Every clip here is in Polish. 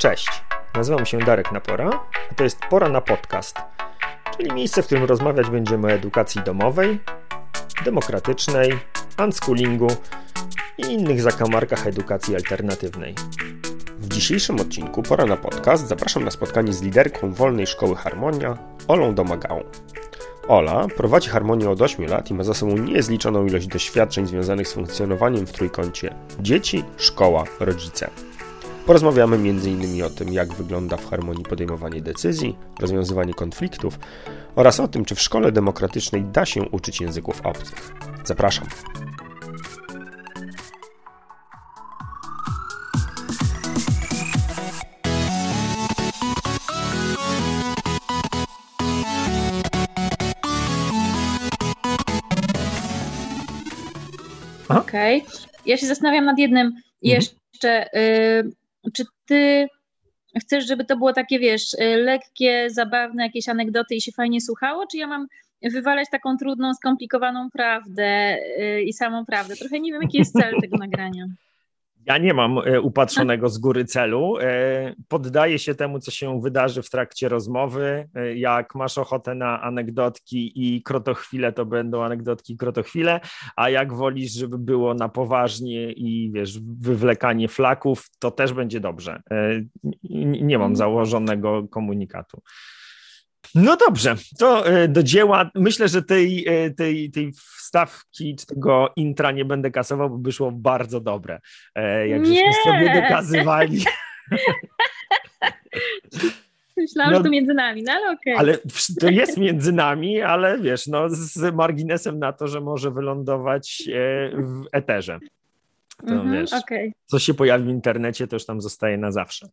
Cześć, nazywam się Darek Napora, a to jest Pora na Podcast, czyli miejsce, w którym rozmawiać będziemy o edukacji domowej, demokratycznej, unschoolingu i innych zakamarkach edukacji alternatywnej. W dzisiejszym odcinku Pora na Podcast zapraszam na spotkanie z liderką Wolnej Szkoły Harmonia, Olą Domagałą. Ola prowadzi harmonię od 8 lat i ma za sobą niezliczoną ilość doświadczeń związanych z funkcjonowaniem w trójkącie dzieci, szkoła, rodzice. Porozmawiamy m.in. o tym, jak wygląda w harmonii podejmowanie decyzji, rozwiązywanie konfliktów oraz o tym, czy w szkole demokratycznej da się uczyć języków obcych. Zapraszam. Okej. Okay. Ja się zastanawiam nad jednym mhm. jeszcze. Y, czy ty chcesz, żeby to było takie, wiesz, y, lekkie, zabawne, jakieś anegdoty i się fajnie słuchało, czy ja mam wywalać taką trudną, skomplikowaną prawdę y, i samą prawdę? Trochę nie wiem, jaki jest cel tego nagrania. Ja nie mam e, upatrzonego z góry celu. E, poddaję się temu, co się wydarzy w trakcie rozmowy. E, jak masz ochotę na anegdotki i krotochwile, to będą anegdotki i krotochwile, a jak wolisz, żeby było na poważnie i wiesz, wywlekanie flaków, to też będzie dobrze. Nie mam założonego komunikatu. No dobrze, to e, do dzieła. Myślę, że tej, e, tej, tej wstawki czy tego intra nie będę kasował, bo by szło bardzo dobre. E, jak żeśmy nie. sobie dokazywali. Myślałam, no, że to między nami, no ale okej. Okay. Ale to jest między nami, ale wiesz, no z marginesem na to, że może wylądować w eterze. To mm -hmm, wiesz, okay. co się pojawi w internecie, to już tam zostaje na zawsze.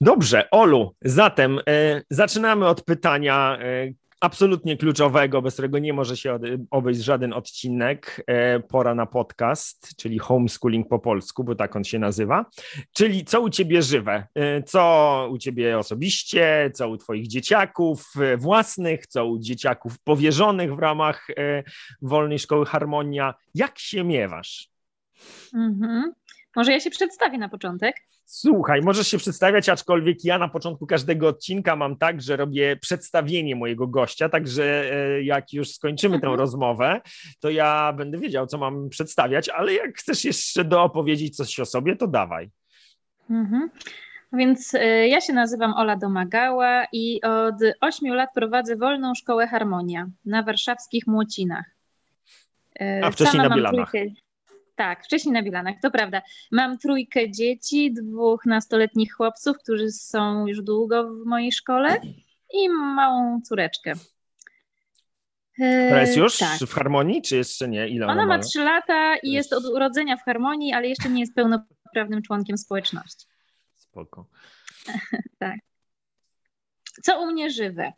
Dobrze, Olu, zatem e, zaczynamy od pytania e, absolutnie kluczowego, bez którego nie może się obejść żaden odcinek. E, pora na podcast, czyli homeschooling po polsku, bo tak on się nazywa. Czyli co u ciebie żywe? Co u ciebie osobiście, co u twoich dzieciaków własnych, co u dzieciaków powierzonych w ramach Wolnej Szkoły Harmonia? Jak się miewasz? Mhm. Może ja się przedstawię na początek. Słuchaj, możesz się przedstawiać, aczkolwiek ja na początku każdego odcinka mam tak, że robię przedstawienie mojego gościa, także e, jak już skończymy mhm. tę rozmowę, to ja będę wiedział, co mam przedstawiać, ale jak chcesz jeszcze doopowiedzieć coś o sobie, to dawaj. Mhm. Więc e, ja się nazywam Ola Domagała i od 8 lat prowadzę Wolną Szkołę Harmonia na warszawskich Młocinach. E, A wcześniej Sama na Bielanach. Trójkę... Tak, wcześniej na Wilanach, to prawda. Mam trójkę dzieci, dwóch nastoletnich chłopców, którzy są już długo w mojej szkole i małą córeczkę. Która jest już tak. w harmonii, czy jeszcze nie? Ile ona, ona ma trzy lata i jest od urodzenia w harmonii, ale jeszcze nie jest pełnoprawnym członkiem społeczności. Spoko. tak. Co u mnie żywe?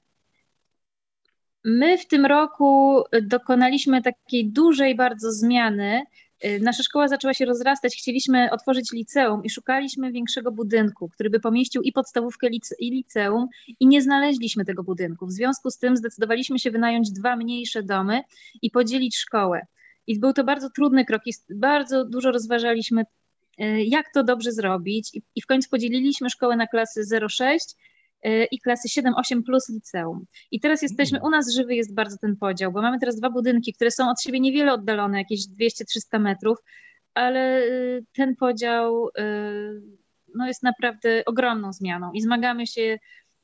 My w tym roku dokonaliśmy takiej dużej bardzo zmiany nasza szkoła zaczęła się rozrastać, chcieliśmy otworzyć liceum i szukaliśmy większego budynku, który by pomieścił i podstawówkę i liceum i nie znaleźliśmy tego budynku. W związku z tym zdecydowaliśmy się wynająć dwa mniejsze domy i podzielić szkołę. I był to bardzo trudny krok i bardzo dużo rozważaliśmy, y, jak to dobrze zrobić i w końcu podzieliliśmy szkołę na klasy 06 Y, i klasy 7-8 plus liceum. I teraz jesteśmy, mm. u nas żywy jest bardzo ten podział, bo mamy teraz dwa budynki, które są od siebie niewiele oddalone, jakieś 200-300 metrów, ale y, ten podział y, no, jest naprawdę ogromną zmianą i zmagamy się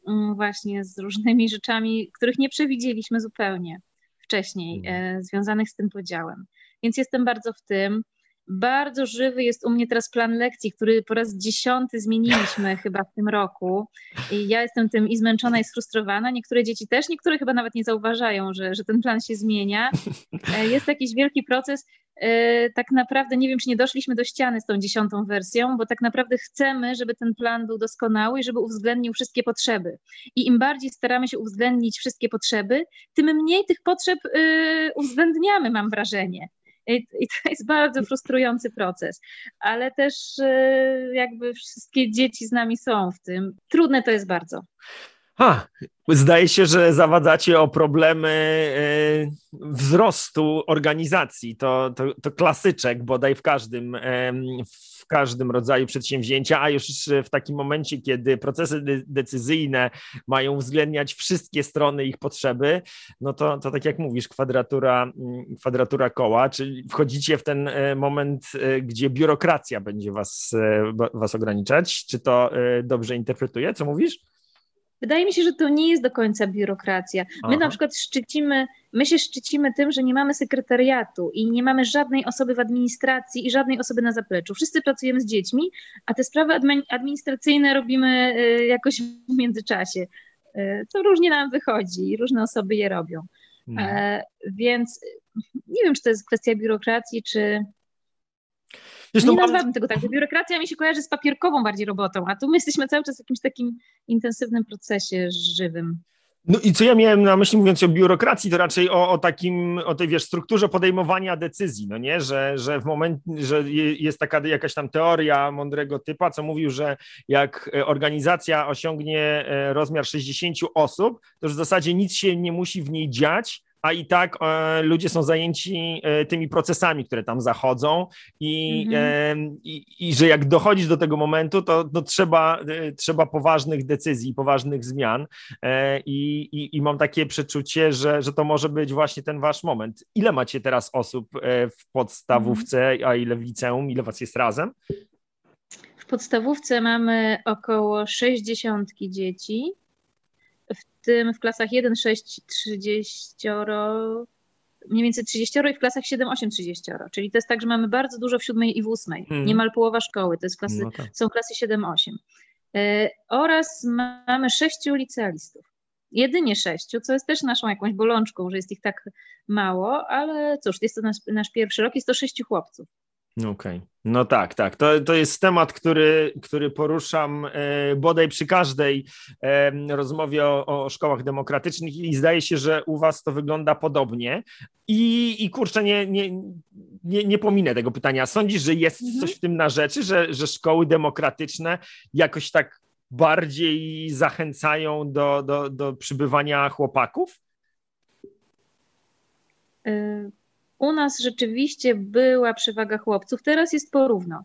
mm, właśnie z różnymi rzeczami, których nie przewidzieliśmy zupełnie wcześniej, mm. związanych z tym podziałem. Więc jestem bardzo w tym. Bardzo żywy jest u mnie teraz plan lekcji, który po raz dziesiąty zmieniliśmy chyba w tym roku. I ja jestem tym i zmęczona, i sfrustrowana. Niektóre dzieci też, niektóre chyba nawet nie zauważają, że, że ten plan się zmienia. E, jest jakiś wielki proces. E, tak naprawdę nie wiem, czy nie doszliśmy do ściany z tą dziesiątą wersją, bo tak naprawdę chcemy, żeby ten plan był doskonały i żeby uwzględnił wszystkie potrzeby. I im bardziej staramy się uwzględnić wszystkie potrzeby, tym mniej tych potrzeb e, uwzględniamy, mam wrażenie. I, to jest bardzo frustrujący proces, ale też e, jakby wszystkie dzieci z nami są w tym. Trudne to jest bardzo. Ha, zdaje się, że zawadzacie o problemy e, wzrostu organizacji. To, to, to klasyczek bodaj w każdym, e, w każdym rodzaju przedsięwzięcia, a już w takim momencie, kiedy procesy decyzyjne mają uwzględniać wszystkie strony ich potrzeby, no to, to tak jak mówisz, kwadratura, kwadratura koła, czyli wchodzicie w ten e, moment, gdzie biurokracja będzie was, was ograniczać. Czy to dobrze interpretuję, co mówisz? Wydaje mi się, że to nie jest do końca biurokracja. My Aha. na przykład szczycimy, my się szczycimy tym, że nie mamy sekretariatu i nie mamy żadnej osoby w administracji i żadnej osoby na zapleczu. Wszyscy pracujemy z dziećmi, a te sprawy administracyjne robimy y, jakoś w międzyczasie. Y, to różnie nam wychodzi i różne osoby je robią. Hmm. E, więc nie wiem, czy to jest kwestia biurokracji, czy, Zresztą nie nazwałabym tego tak, biurokracja mi się kojarzy z papierkową bardziej robotą, a tu my jesteśmy cały czas w jakimś takim intensywnym procesie żywym. No i co ja miałem na myśli, mówiąc o biurokracji, to raczej o, o takim, o tej wiesz, strukturze podejmowania decyzji, no nie, że, że w momencie, że jest taka jakaś tam teoria mądrego typa, co mówił, że jak e, organizacja osiągnie e, rozmiar 60 osób, to już w zasadzie nic się nie musi w niej dziać, a i tak e, ludzie są zajęci e, tymi procesami, które tam zachodzą i, mhm. e, i, i, że jak dochodzisz do tego momentu, to, to trzeba, e, trzeba poważnych decyzji, poważnych zmian e, i, i, mam takie przeczucie, że, że to może być właśnie ten wasz moment. Ile macie teraz osób e, w podstawówce, mhm. a ile w liceum? Ile was jest razem? W podstawówce mamy około 60 dzieci tym w klasach 1, 6, 30, mniej więcej 30 i w klasach 7, 8, 30. Czyli to jest tak, że mamy bardzo dużo w siódmej i w ósmej. Hmm. Niemal połowa szkoły, to jest klasy, no tak. są klasy 7, 8. Yy, oraz mamy sześciu licealistów. Jedynie sześciu, co jest też naszą jakąś bolączką, że jest ich tak mało, ale cóż, jest to nasz, nasz pierwszy rok, jest to sześciu chłopców. Okej, okay. no tak, tak. To, to jest temat, który, który poruszam e, bodaj przy każdej e, rozmowie o, o, szkołach demokratycznych i zdaje się, że u Was to wygląda podobnie. I, i kurczę, nie, nie, nie, nie pominę tego pytania. Sądzisz, że jest mhm. coś w tym na rzeczy, że, że szkoły demokratyczne jakoś tak bardziej zachęcają do, do, do przybywania chłopaków? Y u nas rzeczywiście była przewaga chłopców, teraz jest porówno.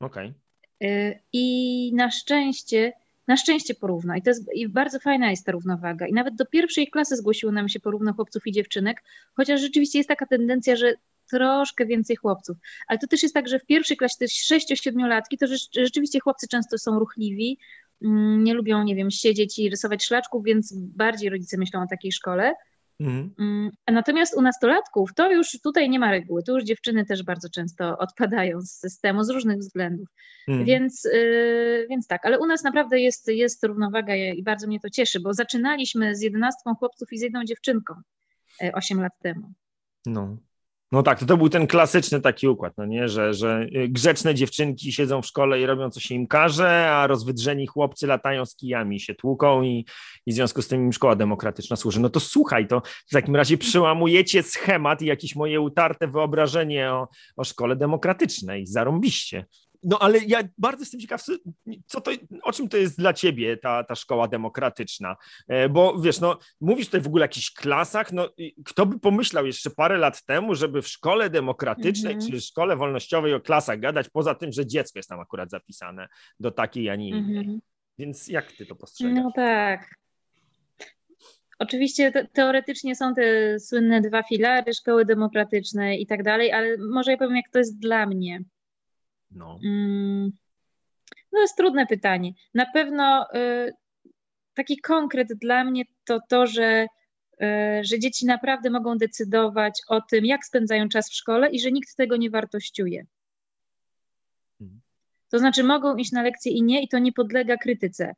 Okej. Okay. I na szczęście, na szczęście porówno. I to jest i bardzo fajna jest ta równowaga. I nawet do pierwszej klasy zgłosiło nam się porówno chłopców i dziewczynek, chociaż rzeczywiście jest taka tendencja, że troszkę więcej chłopców. Ale to też jest tak, że w pierwszej klasie też 6-7-latki, to rzeczywiście chłopcy często są ruchliwi, mm, nie lubią, nie wiem, siedzieć i rysować szlaczków, więc bardziej rodzice myślą o takiej szkole. Mhm. Mm, natomiast u nastolatków to już tutaj nie ma reguły. Tu już dziewczyny też bardzo często odpadają z systemu z różnych względów. Mhm. Więc, yy, więc tak, ale u nas naprawdę jest, jest równowaga i bardzo mnie to cieszy, bo zaczynaliśmy z jedenastką chłopców i z jedną dziewczynką 8 y, lat temu. No. No tak, to, to był ten klasyczny taki układ, no nie, że, że y, grzeczne dziewczynki siedzą w szkole i robią co się im każe, a rozwydrzeni chłopcy latają z kijami, się tłuką i, i w związku z tym im szkoła demokratyczna służy. No to słuchaj, to w takim razie przełamujecie schemat i jakieś moje utarte wyobrażenie o, o szkole demokratycznej, zarąbiście. No ale ja bardzo jestem ciekaw, co to, o czym to jest dla ciebie ta, ta szkoła demokratyczna, e, bo wiesz, no mówisz tutaj w ogóle o jakichś klasach, no kto by pomyślał jeszcze parę lat temu, żeby w szkole demokratycznej mm -hmm. czy szkole wolnościowej o klasach gadać, poza tym, że dziecko jest tam akurat zapisane do takiej, a nie innej. Mm -hmm. Więc jak ty to postrzegasz? No tak. Oczywiście te, teoretycznie są te słynne dwa filary szkoły demokratycznej i tak dalej, ale może ja powiem, jak to jest dla mnie. No. Mm, no to jest trudne pytanie. Na pewno y, taki konkret dla mnie to to, że, y, że dzieci naprawdę mogą decydować o tym, jak spędzają czas w szkole i że nikt tego nie wartościuje. Mhm. To znaczy mogą iść na lekcje i nie, i to nie podlega krytyce.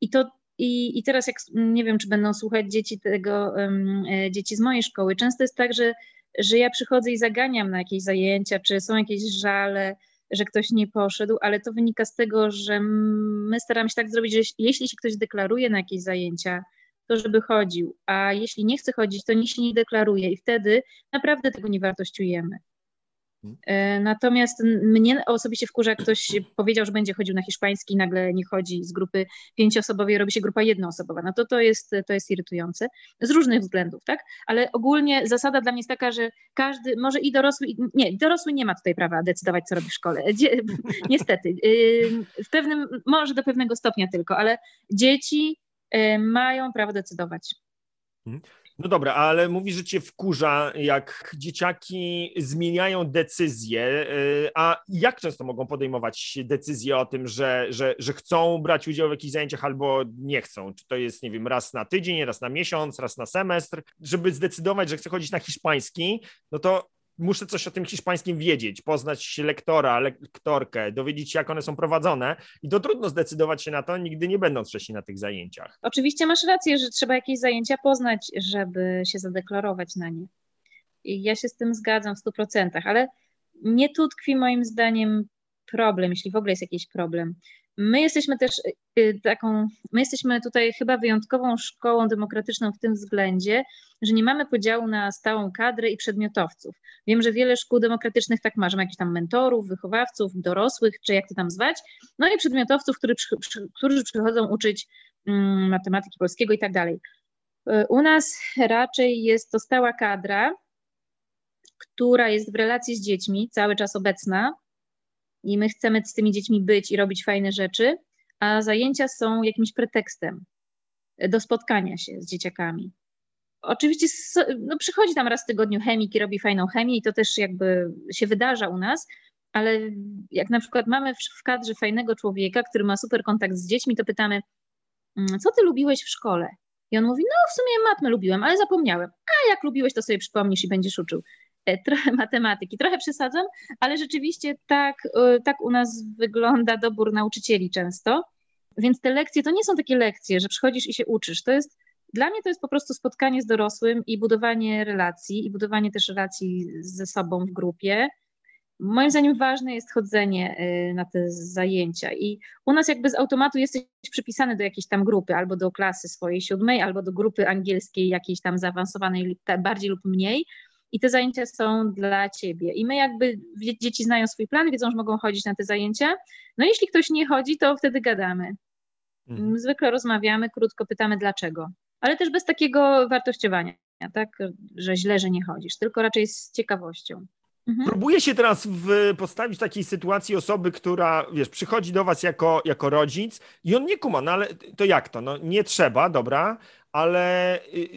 I to i, I teraz, jak nie wiem, czy będą słuchać dzieci tego, um, dzieci z mojej szkoły, często jest tak, że, że ja przychodzę i zaganiam na jakieś zajęcia, czy są jakieś żale, że ktoś nie poszedł, ale to wynika z tego, że my staramy się tak zrobić, że jeśli się ktoś deklaruje na jakieś zajęcia, to żeby chodził, a jeśli nie chce chodzić, to nikt się nie deklaruje i wtedy naprawdę tego nie wartościujemy. E, natomiast mnie osobiście wkurza, jak ktoś powiedział, że będzie chodził na hiszpański i nagle nie chodzi z grupy pięcioosobowej, robi się grupa jednoosobowa. No to to jest, to jest irytujące z różnych względów, tak? Ale ogólnie zasada dla mnie jest taka, że każdy, może i dorosły, nie, dorosły nie ma tutaj prawa decydować, co robi w szkole. Niestety. Y, w pewnym, może do pewnego stopnia tylko, ale dzieci y, mają prawo decydować. Mhm. No dobra, ale mówi, że cię wkurza, jak dzieciaki zmieniają decyzje, y, a jak często mogą podejmować decyzje o tym, że, że, że chcą brać udział w jakichś zajęciach albo nie chcą? Czy to jest, nie wiem, raz na tydzień, raz na miesiąc, raz na semestr? Żeby zdecydować, że chcę chodzić na hiszpański, no to muszę coś o tym hiszpańskim wiedzieć, poznać lektora, lektorkę, dowiedzieć się, jak one są prowadzone i to trudno zdecydować się na to, nigdy nie będąc wcześniej na tych zajęciach. Oczywiście masz rację, że trzeba jakieś zajęcia poznać, żeby się zadeklarować na nie. I ja się z tym zgadzam w stu procentach, ale nie tu tkwi moim zdaniem problem, jeśli w ogóle jest jakiś problem. My jesteśmy też y, y, taką, my jesteśmy tutaj chyba wyjątkową szkołą demokratyczną w tym względzie, że nie mamy podziału na stałą kadrę i przedmiotowców. Wiem, że wiele szkół demokratycznych tak ma, że ma jakichś tam mentorów, wychowawców, dorosłych, czy jak to tam zwać, no i przedmiotowców, którzy, którzy przychodzą uczyć mm, matematyki polskiego i tak dalej. Y, u nas raczej jest to stała kadra, która jest w relacji z dziećmi, cały czas obecna, i my chcemy z tymi dziećmi być i robić fajne rzeczy, a zajęcia są jakimś pretekstem do spotkania się z dzieciakami. Oczywiście no, przychodzi tam raz w tygodniu chemik i robi fajną chemię i to też jakby się wydarza u nas, ale jak na przykład mamy w kadrze fajnego człowieka, który ma super kontakt z dziećmi, to pytamy, mm, co ty lubiłeś w szkole? I on mówi, no w sumie matmę lubiłem, ale zapomniałem. A jak lubiłeś, to sobie przypomnisz i będziesz uczył. E, trochę matematyki. Trochę przesadzam, ale rzeczywiście tak, e, tak u nas wygląda dobór nauczycieli często. Więc te lekcje to nie są takie lekcje, że przychodzisz i się uczysz. To jest dla mnie to jest po prostu spotkanie z dorosłym i budowanie relacji, i budowanie też relacji ze sobą w grupie. Moim zdaniem ważne jest chodzenie e, na te zajęcia i u nas jakby z automatu jesteś przypisany do jakiejś tam grupy, albo do klasy swojej siódmej, albo do grupy angielskiej jakiejś tam zaawansowanej, bardziej lub mniej i te zajęcia są dla ciebie. I my jakby dzieci znają swój plan, wiedzą, że mogą chodzić na te zajęcia. No jeśli ktoś nie chodzi, to wtedy gadamy. Mhm. Zwykle rozmawiamy, krótko pytamy dlaczego, ale też bez takiego wartościowania, tak, że źle, że nie chodzisz, tylko raczej z ciekawością. Mhm. Próbuję się teraz w, postawić w takiej sytuacji osoby, która, wiesz, przychodzi do was jako, jako rodzic i on nie kuma, no ale to jak to? No nie trzeba, dobra, ale y,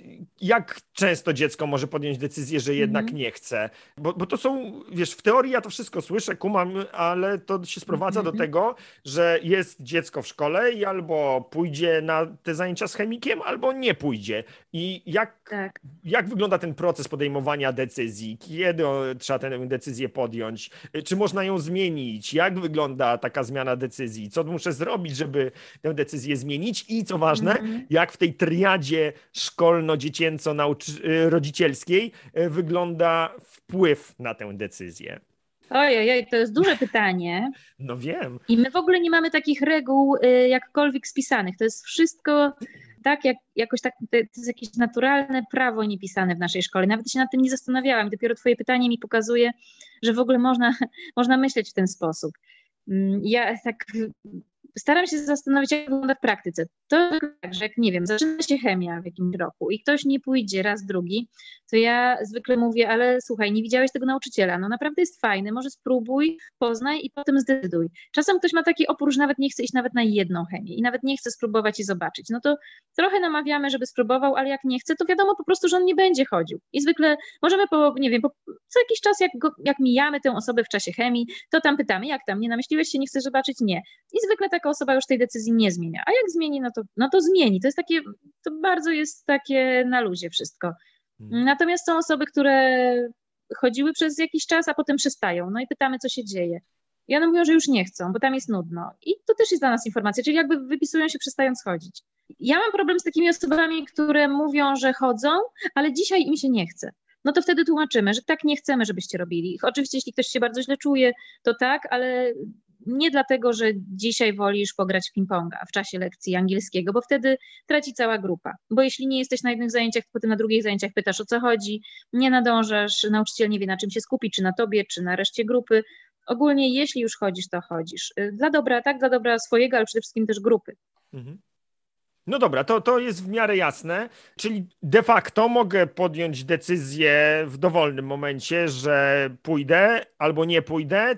jak często dziecko może podjąć decyzję, że jednak mm -hmm. nie chce? Bo, bo to są, wiesz, w teorii ja to wszystko słyszę, kumam, ale to się sprowadza mm do mhm. tego, że jest dziecko w szkole i albo pójdzie na te zajęcia z chemikiem, albo nie pójdzie. I jak, tak. jak wygląda ten proces podejmowania decyzji? Kiedy trzeba tę decyzję podjąć? Czy można ją zmienić? Jak wygląda taka zmiana decyzji? Co muszę zrobić, żeby tę decyzję zmienić? I co ważne, mm -hmm. jak w tej triadzie radzie szkolno-dziecięco-rodzicielskiej e, wygląda wpływ na tę decyzję? Ojej, to jest duże pytanie. No wiem. I my w ogóle nie mamy takich reguł y, jakkolwiek spisanych. To jest wszystko tak, jak, jakoś tak, to jest jakieś naturalne prawo niepisane w naszej szkole. Nawet się nad tym nie zastanawiałam. Dopiero twoje pytanie mi pokazuje, że w ogóle można, można myśleć w ten sposób. Mm, ja tak staram się zastanowić, jak wygląda w praktyce. To tak, że jak nie wiem, zaczyna się chemia w jakimś roku i ktoś nie pójdzie raz, drugi, to ja zwykle mówię, ale słuchaj, nie widziałeś tego nauczyciela, no naprawdę jest fajny, może spróbuj, poznaj i potem zdecyduj. Czasem ktoś ma taki opór, że nawet nie chce iść nawet na jedną chemię i nawet nie chce spróbować i zobaczyć. No to trochę namawiamy, żeby spróbował, ale jak nie chce, to wiadomo po prostu, że on nie będzie chodził. I zwykle możemy po, nie wiem, po, co jakiś czas, jak, go, jak mijamy tę osobę w czasie chemii, to tam pytamy, jak tam, nie namyśliłeś się, nie chcesz zobaczyć? Nie. I zwykle taka osoba już tej decyzji nie zmienia. A jak zmieni, no to, no to zmieni. To jest takie, to bardzo jest takie na luzie wszystko. Hmm. Natomiast są osoby, które chodziły przez jakiś czas, a potem przestają. No i pytamy, co się dzieje. I one mówią, że już nie chcą, bo tam jest nudno. I to też jest dla nas informacja, czyli jakby wypisują się przestając chodzić. Ja mam problem z takimi osobami, które mówią, że chodzą, ale dzisiaj im się nie chce. No to wtedy tłumaczymy, że tak nie chcemy, żebyście robili. Oczywiście, jeśli ktoś się bardzo źle czuje, to tak, ale nie dlatego, że dzisiaj wolisz pograć w ping-ponga w czasie lekcji angielskiego, bo wtedy traci cała grupa. Bo jeśli nie jesteś na jednych zajęciach, to potem na drugich zajęciach pytasz o co chodzi, nie nadążasz, nauczyciel nie wie na czym się skupić, czy na tobie, czy na reszcie grupy. Ogólnie, jeśli już chodzisz, to chodzisz. Dla dobra, tak, dla dobra swojego, ale przede wszystkim też grupy. Mhm. No dobra, to, to jest w miarę jasne. Czyli de facto mogę podjąć decyzję w dowolnym momencie, że pójdę albo nie pójdę.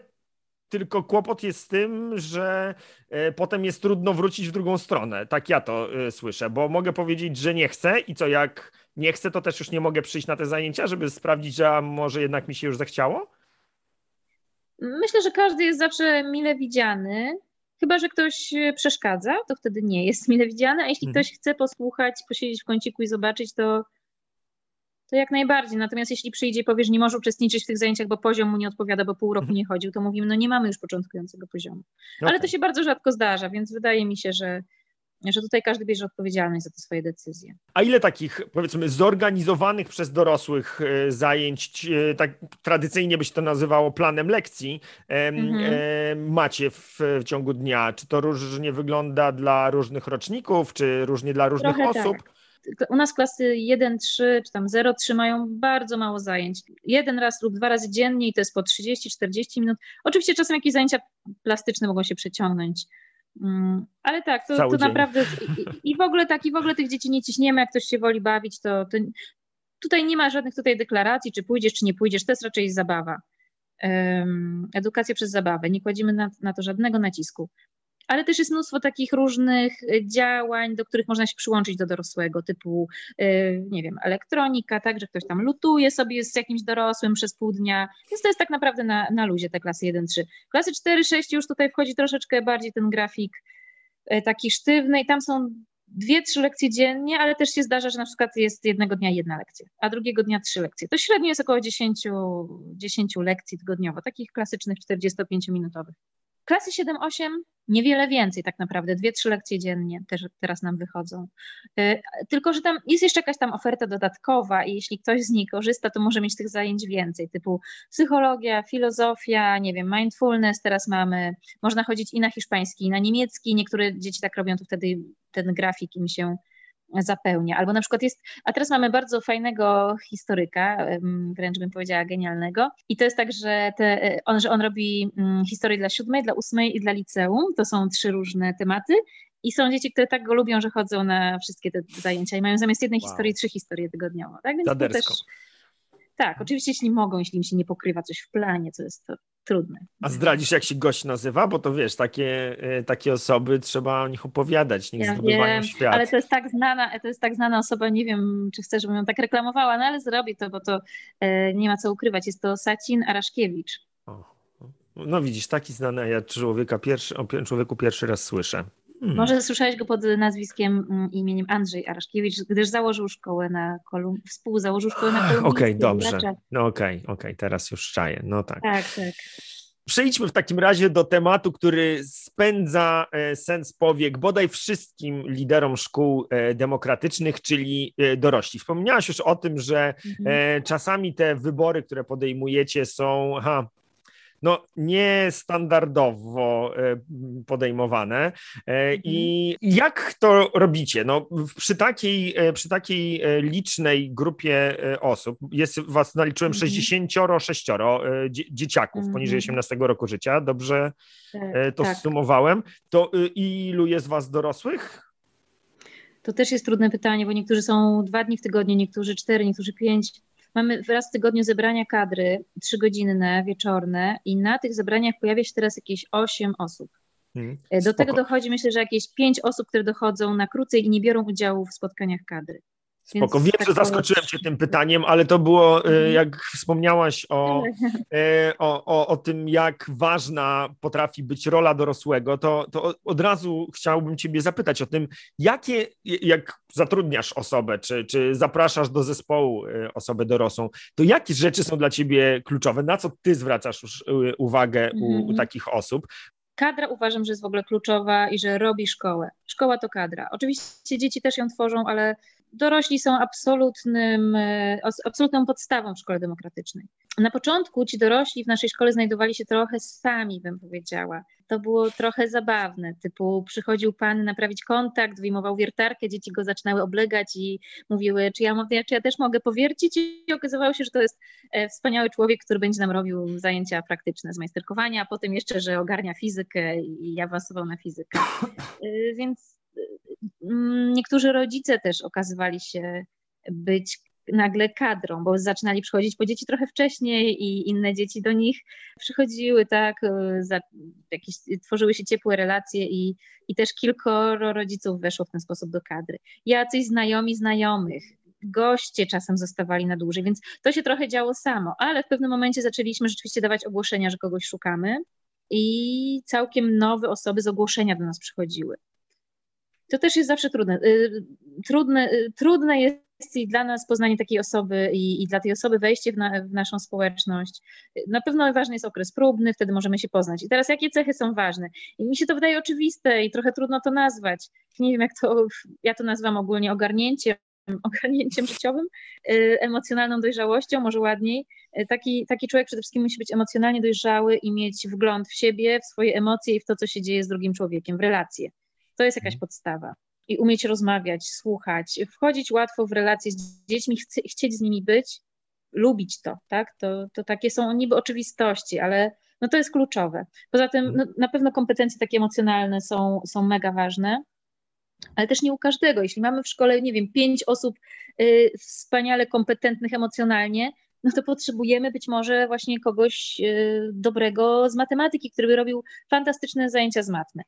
Tylko kłopot jest z tym, że e, potem jest trudno wrócić w drugą stronę. Tak ja to e, słyszę, bo mogę powiedzieć, że nie chcę i co jak nie chcę, to też już nie mogę przyjść na te zajęcia, żeby sprawdzić, że może jednak mi się już zachciało? Myślę, że każdy jest zawsze mile widziany. Chyba, że ktoś e, przeszkadza, to wtedy nie jest mile widziane, a jeśli mhm. ktoś chce posłuchać, posiedzieć w kąciku i zobaczyć, to, to jak najbardziej. Natomiast jeśli przyjdzie i powie, że nie może uczestniczyć w tych zajęciach, bo poziom mu nie odpowiada, bo pół roku mhm. nie chodził, to mówimy, no nie mamy już początkującego poziomu. Okay. Ale to się bardzo rzadko zdarza, więc wydaje mi się, że, że tutaj każdy bierze odpowiedzialność za te swoje decyzje. A ile takich, powiedzmy, zorganizowanych przez dorosłych e, zajęć, e, tak tradycyjnie by się to nazywało planem lekcji, mhm. macie w, w, ciągu dnia? Czy to różnie wygląda dla różnych roczników, czy różnie dla różnych Trochę osób? Tak. U nas klasy 1-3 czy tam 0-3 mają bardzo mało zajęć. Jeden raz lub dwa razy dziennie i to jest po 30-40 minut. Oczywiście czasem jakieś zajęcia plastyczne mogą się przeciągnąć Mm, ale tak, to, to naprawdę i, i, w ogóle tak, i w ogóle tych dzieci nie ciśniemy, jak ktoś się woli bawić, to, to tutaj nie ma żadnych tutaj deklaracji, czy pójdziesz, czy nie pójdziesz, to jest raczej zabawa. Um, edukacja przez zabawę, nie kładziemy na, na to żadnego nacisku ale też jest mnóstwo takich różnych y, działań, do których można się przyłączyć do dorosłego, typu, y, nie wiem, elektronika, tak, że ktoś tam lutuje sobie z jakimś dorosłym przez pół dnia, więc to jest tak naprawdę na, na luzie te klasy 1-3. Klasy 4-6 już tutaj wchodzi troszeczkę bardziej ten grafik y, taki sztywny i tam są dwie, trzy lekcje dziennie, ale też się zdarza, że na przykład jest jednego dnia jedna lekcja, a drugiego dnia trzy lekcje. To średnio jest około 10, 10 lekcji tygodniowo, takich klasycznych 45-minutowych. Klasy 7-8 niewiele więcej tak naprawdę, dwie, trzy lekcje dziennie też teraz nam wychodzą. Y, tylko, że tam jest jeszcze jakaś tam oferta dodatkowa i jeśli ktoś z niej korzysta, to może mieć tych zajęć więcej, typu psychologia, filozofia, nie wiem, mindfulness. Teraz mamy, można chodzić i na hiszpański, i na niemiecki, niektóre dzieci tak robią, to wtedy ten grafik im się zapełnia. Albo na przykład jest, a teraz mamy bardzo fajnego historyka, wręcz bym powiedziała genialnego. I to jest tak, że, te, on, że on robi mm, historię dla siódmej, dla ósmej i dla liceum. To są trzy różne tematy. I są dzieci, które tak go lubią, że chodzą na wszystkie te zajęcia i mają zamiast jednej wow. historii trzy historie tygodniowo. Tak? Więc to też, tak, oczywiście jeśli mogą, jeśli im się nie pokrywa coś w planie, co jest to trudne. A zdradzisz, jak się gość nazywa? Bo to wiesz, takie, e, takie osoby trzeba o nich opowiadać, niech ja zdobywają świat. Ale to jest tak znana, to jest tak znana osoba, nie wiem, czy chcę, żebym ją tak reklamowała, no ale zrobię to, bo to e, nie ma co ukrywać. Jest to Sacin Araszkiewicz. O, no widzisz, taki znany, a ja człowieka pierwszy, o człowieku pierwszy raz słyszę. Hmm. Może słyszałeś go pod nazwiskiem mm, imieniem Andrzej Araszkiewicz, gdyż założył szkołę na Kolum... współzałożył szkołę na Kolumbii. Okej, okay, dobrze. No okej, okay, okej, okay. teraz już czaję. No tak. Tak, tak. Przejdźmy w takim razie do tematu, który spędza e, sens powiek bodaj wszystkim liderom szkół e, demokratycznych, czyli e, dorośli. Wspomniałaś już o tym, że mhm. czasami te wybory, które podejmujecie, są ha, no, niestandardowo e, podejmowane. E, I mhm. jak to robicie? No, przy, takiej, e, przy takiej licznej grupie osób, jest was, naliczyłem, 66 mhm. dzieciaków poniżej 18 mhm. roku życia, dobrze tak, to tak. sumowałem, to ilu jest was dorosłych? To też jest trudne pytanie, bo niektórzy są dwa dni w tygodniu, niektórzy cztery, niektórzy pięć. Mamy raz w tygodniu zebrania kadry, trzygodzinne, wieczorne i na tych zebraniach pojawia się teraz jakieś osiem osób. Hmm, Do spoko. tego dochodzi myślę, że jakieś pięć osób, które dochodzą na krócej i nie biorą udziału w spotkaniach kadry. Spoko. Wiem, tak że zaskoczyłem Cię tym pytaniem, ale to było, e, mhm. jak wspomniałaś o, e, o, o, o tym, jak ważna potrafi być rola dorosłego, to, to od razu chciałbym Ciebie zapytać o tym, jakie, jak zatrudniasz osobę, czy, czy zapraszasz do zespołu e, osobę dorosłą, to jakie rzeczy są dla Ciebie kluczowe? Na co Ty zwracasz już uwagę u, u mhm. takich osób? kadra uważam, że jest w ogóle kluczowa i że robi szkołę. Szkoła to kadra. Oczywiście dzieci też ją tworzą, ale dorośli są absolutnym, e, absolutną podstawą w szkole demokratycznej. Na początku ci dorośli w naszej szkole znajdowali się trochę sami, bym powiedziała. to było trochę zabawne. Typu przychodził pan naprawić kontakt, wyjmował wiertarkę, dzieci go zaczynały oblegać i mówiły, czy ja, czy ja też mogę powiercić? I okazywało się, że to jest e, wspaniały człowiek, który będzie nam robił zajęcia praktyczne z majsterkowania, a potem jeszcze, że ogarnia fizykę i awansował na fizykę. E, więc niektórzy rodzice też okazywali się być nagle kadrą, bo zaczynali przychodzić po dzieci trochę wcześniej i inne dzieci do nich przychodziły, tak, e, za, jakieś, tworzyły się ciepłe relacje i, i też kilkoro rodziców weszło w ten sposób do kadry. Jacyś znajomi znajomych, goście czasem zostawali na dłużej, więc to się trochę działo samo, ale w pewnym momencie zaczęliśmy rzeczywiście dawać ogłoszenia, że kogoś szukamy i całkiem nowe osoby z ogłoszenia do nas przychodziły. To też jest zawsze trudne. Y, trudne, y, trudne jest i dla nas poznanie takiej osoby i, i dla tej osoby wejście w, na, w, naszą społeczność. Na pewno ważny jest okres próbny, wtedy możemy się poznać. I teraz jakie cechy są ważne? I mi się to wydaje oczywiste i trochę trudno to nazwać. Nie wiem, jak to, ja to nazywam ogólnie ogarnięciem, ogarnięciem życiowym, y, emocjonalną dojrzałością, może ładniej. Y, taki, taki człowiek przede wszystkim musi być emocjonalnie dojrzały i mieć wgląd w siebie, w swoje emocje i w to, co się dzieje z drugim człowiekiem, w relacje. To jest jakaś mhm. podstawa i umieć rozmawiać, słuchać, wchodzić łatwo w relacje z dziećmi, chcieć z nimi być, lubić to, tak? To, to takie są niby oczywistości, ale no to jest kluczowe. Poza tym no, na pewno kompetencje takie emocjonalne są, są mega ważne, ale też nie u każdego. Jeśli mamy w szkole, nie wiem, pięć osób y, wspaniale kompetentnych emocjonalnie, no to potrzebujemy być może właśnie kogoś y, dobrego z matematyki, który by robił fantastyczne zajęcia z matmy.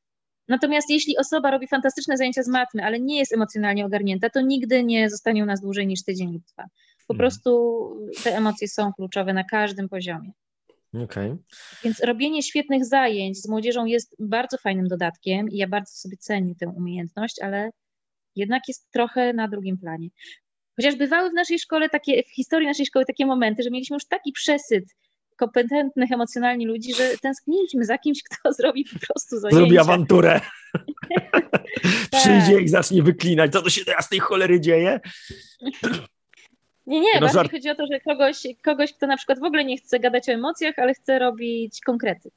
Natomiast jeśli osoba robi fantastyczne zajęcia z matmy, ale nie jest emocjonalnie ogarnięta, to nigdy nie zostanie u nas dłużej niż tydzień trwa. Po mhm. prostu te emocje są kluczowe na każdym poziomie. Okay. Więc robienie świetnych zajęć z młodzieżą jest bardzo fajnym dodatkiem i ja bardzo sobie cenię tę umiejętność, ale jednak jest trochę na drugim planie. Chociaż bywały w naszej szkole takie, w historii naszej szkoły takie momenty, że mieliśmy już taki przesyt kompetentnych emocjonalnie ludzi, że tęskniliśmy za kimś, kto zrobi po prostu zajęcia. Zrobi awanturę. Przyjdzie i zacznie wyklinać, co to się teraz tej cholery dzieje? Nie, nie, no, bardziej żart... chodzi o to, że kogoś, kogoś, kto na przykład w ogóle nie chce gadać o emocjach, ale chce robić konkrety.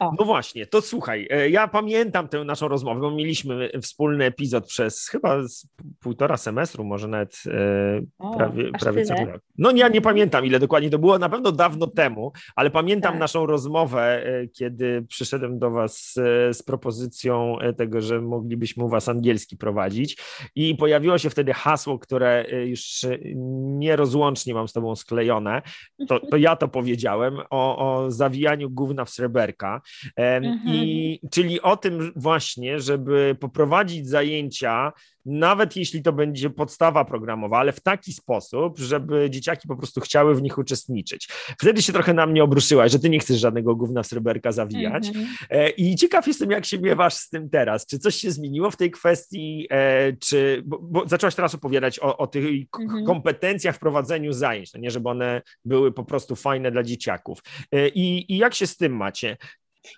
O. No właśnie, to słuchaj, e, ja pamiętam tę naszą rozmowę, bo mieliśmy wspólny epizod przez chyba półtora semestru, może nawet e, o, prawie, prawie cały rok. No ja nie pamiętam ile dokładnie to było, na pewno dawno temu, ale pamiętam tak. naszą rozmowę, e, kiedy przyszedłem do was z propozycją tego, że moglibyśmy u was angielski prowadzić i pojawiło się wtedy hasło, które już nierozłącznie mam z tobą sklejone, to, to ja to powiedziałem, o, o zawijaniu gówna w sreberka. I, czyli o tym właśnie, żeby poprowadzić zajęcia, nawet jeśli to będzie podstawa programowa, ale w taki sposób, żeby dzieciaki po prostu chciały w nich uczestniczyć. Wtedy się trochę na mnie obruszyłaś, że ty nie chcesz żadnego gówna w sreberka zawijać. Mhm. E, I ciekaw jestem, jak się miewasz z tym teraz. Czy coś się zmieniło w tej kwestii, e, czy, bo, bo zaczęłaś teraz opowiadać o, o tych mhm. kompetencjach w prowadzeniu zajęć, no nie, żeby one były po prostu fajne dla dzieciaków. E, I, I jak się z tym macie?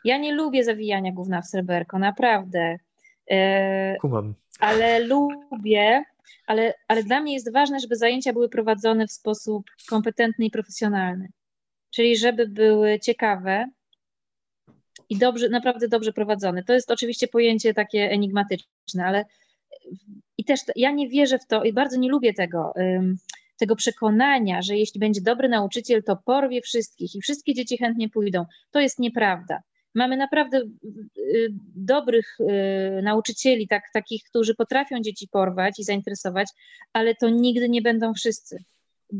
Ja nie lubię zawijania gówna w sreberko, naprawdę. Kumam. Ale lubię, ale, ale dla mnie jest ważne, żeby zajęcia były prowadzone w sposób kompetentny i profesjonalny. Czyli żeby były ciekawe i dobrze, naprawdę dobrze prowadzone. To jest oczywiście pojęcie takie enigmatyczne, ale i też ja nie wierzę w to i bardzo nie lubię tego, tego przekonania, że jeśli będzie dobry nauczyciel, to porwie wszystkich i wszystkie dzieci chętnie pójdą. To jest nieprawda. Mamy naprawdę y, dobrych y, nauczycieli, tak, takich, którzy potrafią dzieci porwać i zainteresować, ale to nigdy nie będą wszyscy.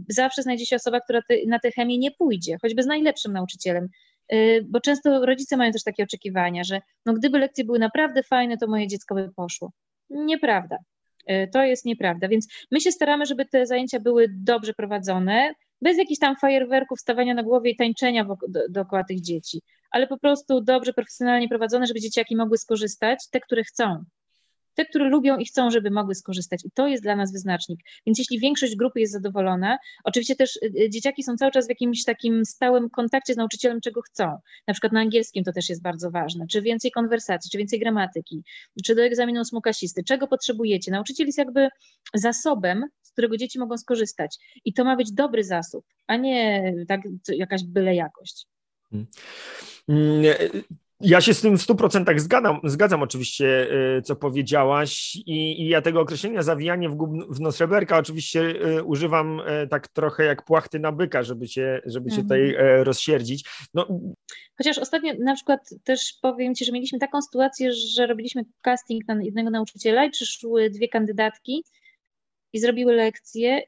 Zawsze znajdzie się osoba, która te, na tę chemię nie pójdzie, choćby z najlepszym nauczycielem. Y, bo często rodzice mają też takie oczekiwania, że no gdyby lekcje były naprawdę fajne, to moje dziecko by poszło. Nieprawda. To jest nieprawda. Więc my się staramy, żeby te zajęcia były dobrze prowadzone, bez jakichś tam fajerwerków, stawania na głowie i tańczenia dookoła tych dzieci ale po prostu dobrze, profesjonalnie prowadzone, żeby dzieciaki mogły skorzystać, te, które chcą. Te, które lubią i chcą, żeby mogły skorzystać. I to jest dla nas wyznacznik. Więc jeśli większość grupy jest zadowolona, oczywiście też y, y, dzieciaki są cały czas w jakimś takim stałym kontakcie z nauczycielem, czego chcą. Na przykład na angielskim to też jest bardzo ważne. Czy więcej konwersacji, czy więcej gramatyki, czy do egzaminu smukasisty. Czego potrzebujecie? Nauczyciel jest jakby zasobem, z którego dzieci mogą skorzystać. I to ma być dobry zasób, a nie tak, jakaś byle jakość. Ja się z tym w 100% zgadzam, zgadzam oczywiście, y, co powiedziałaś i, i ja tego określenia zawijanie w, w nos reberka oczywiście y, używam y, tak trochę jak płachty na byka, żeby się, żeby się tutaj mhm. rozsierdzić. No. Chociaż ostatnio na przykład też powiem Ci, że mieliśmy taką sytuację, że robiliśmy casting na jednego nauczyciela i przyszły dwie kandydatki i zrobiły lekcje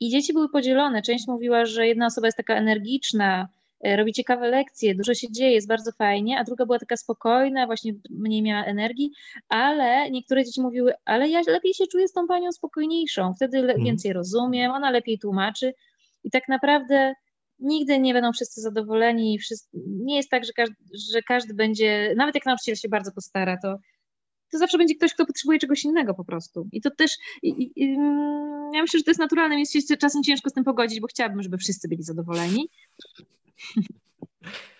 i dzieci były podzielone. Część mówiła, że jedna osoba jest taka energiczna, robi ciekawe lekcje, dużo się dzieje, jest bardzo fajnie, a druga była taka spokojna, właśnie mniej miała energii, ale niektóre dzieci mówiły, ale ja lepiej się czuję z tą panią spokojniejszą, wtedy mhm. więcej rozumiem, ona lepiej tłumaczy i tak naprawdę nigdy nie będą wszyscy zadowoleni, wszyscy, nie jest tak, że każdy, że każdy będzie, nawet jak nauczyciel się bardzo postara, to to zawsze będzie ktoś, kto potrzebuje czegoś innego po prostu. I to też, i, i, mm, ja myślę, że to jest naturalne, jest się czasem ciężko z tym pogodzić, bo chciałabym, żeby wszyscy byli zadowoleni.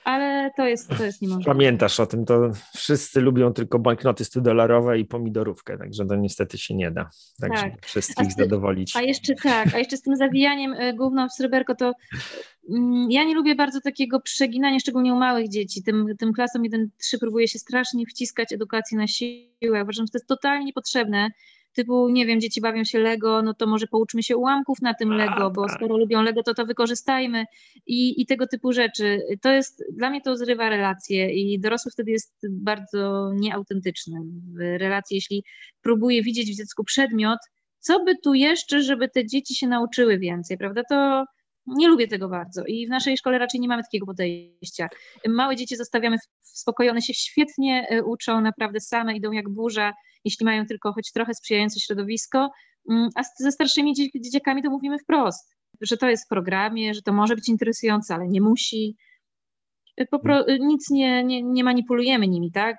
Ale to jest, to jest niemożliwe. Pamiętasz o tym, to wszyscy lubią tylko banknoty 100-dolarowe i pomidorówkę, także to niestety się nie da. Także tak. wszystkich a zadowolić. A jeszcze tak, a jeszcze z tym zawijaniem e, główną w sreberko, to mm, ja nie lubię bardzo takiego przeginania, szczególnie u małych dzieci. Tym, tym klasom 1-3 próbuje się strasznie wciskać edukację na siłę. Uważam, że to jest totalnie niepotrzebne typu, nie wiem, dzieci bawią się Lego, no to może pouczmy się ułamków na tym Lego, bo tak. skoro lubią Lego, to to wykorzystajmy i, i tego typu rzeczy. To jest, dla mnie to zrywa relacje i dorosły wtedy jest bardzo nieautentyczny w relacji, jeśli próbuje widzieć w dziecku przedmiot, co by tu jeszcze, żeby te dzieci się nauczyły więcej, prawda? To nie lubię tego bardzo i w naszej szkole raczej nie mamy takiego podejścia. Małe dzieci zostawiamy w spokoju, one się świetnie e, uczą, naprawdę same idą jak burza, jeśli mają tylko choć trochę sprzyjające środowisko, mm, a ze starszymi dzieciakami to mówimy wprost, że to jest w programie, że to może być interesujące, ale nie musi. Pro, nic nie, nie, nie manipulujemy nimi, tak?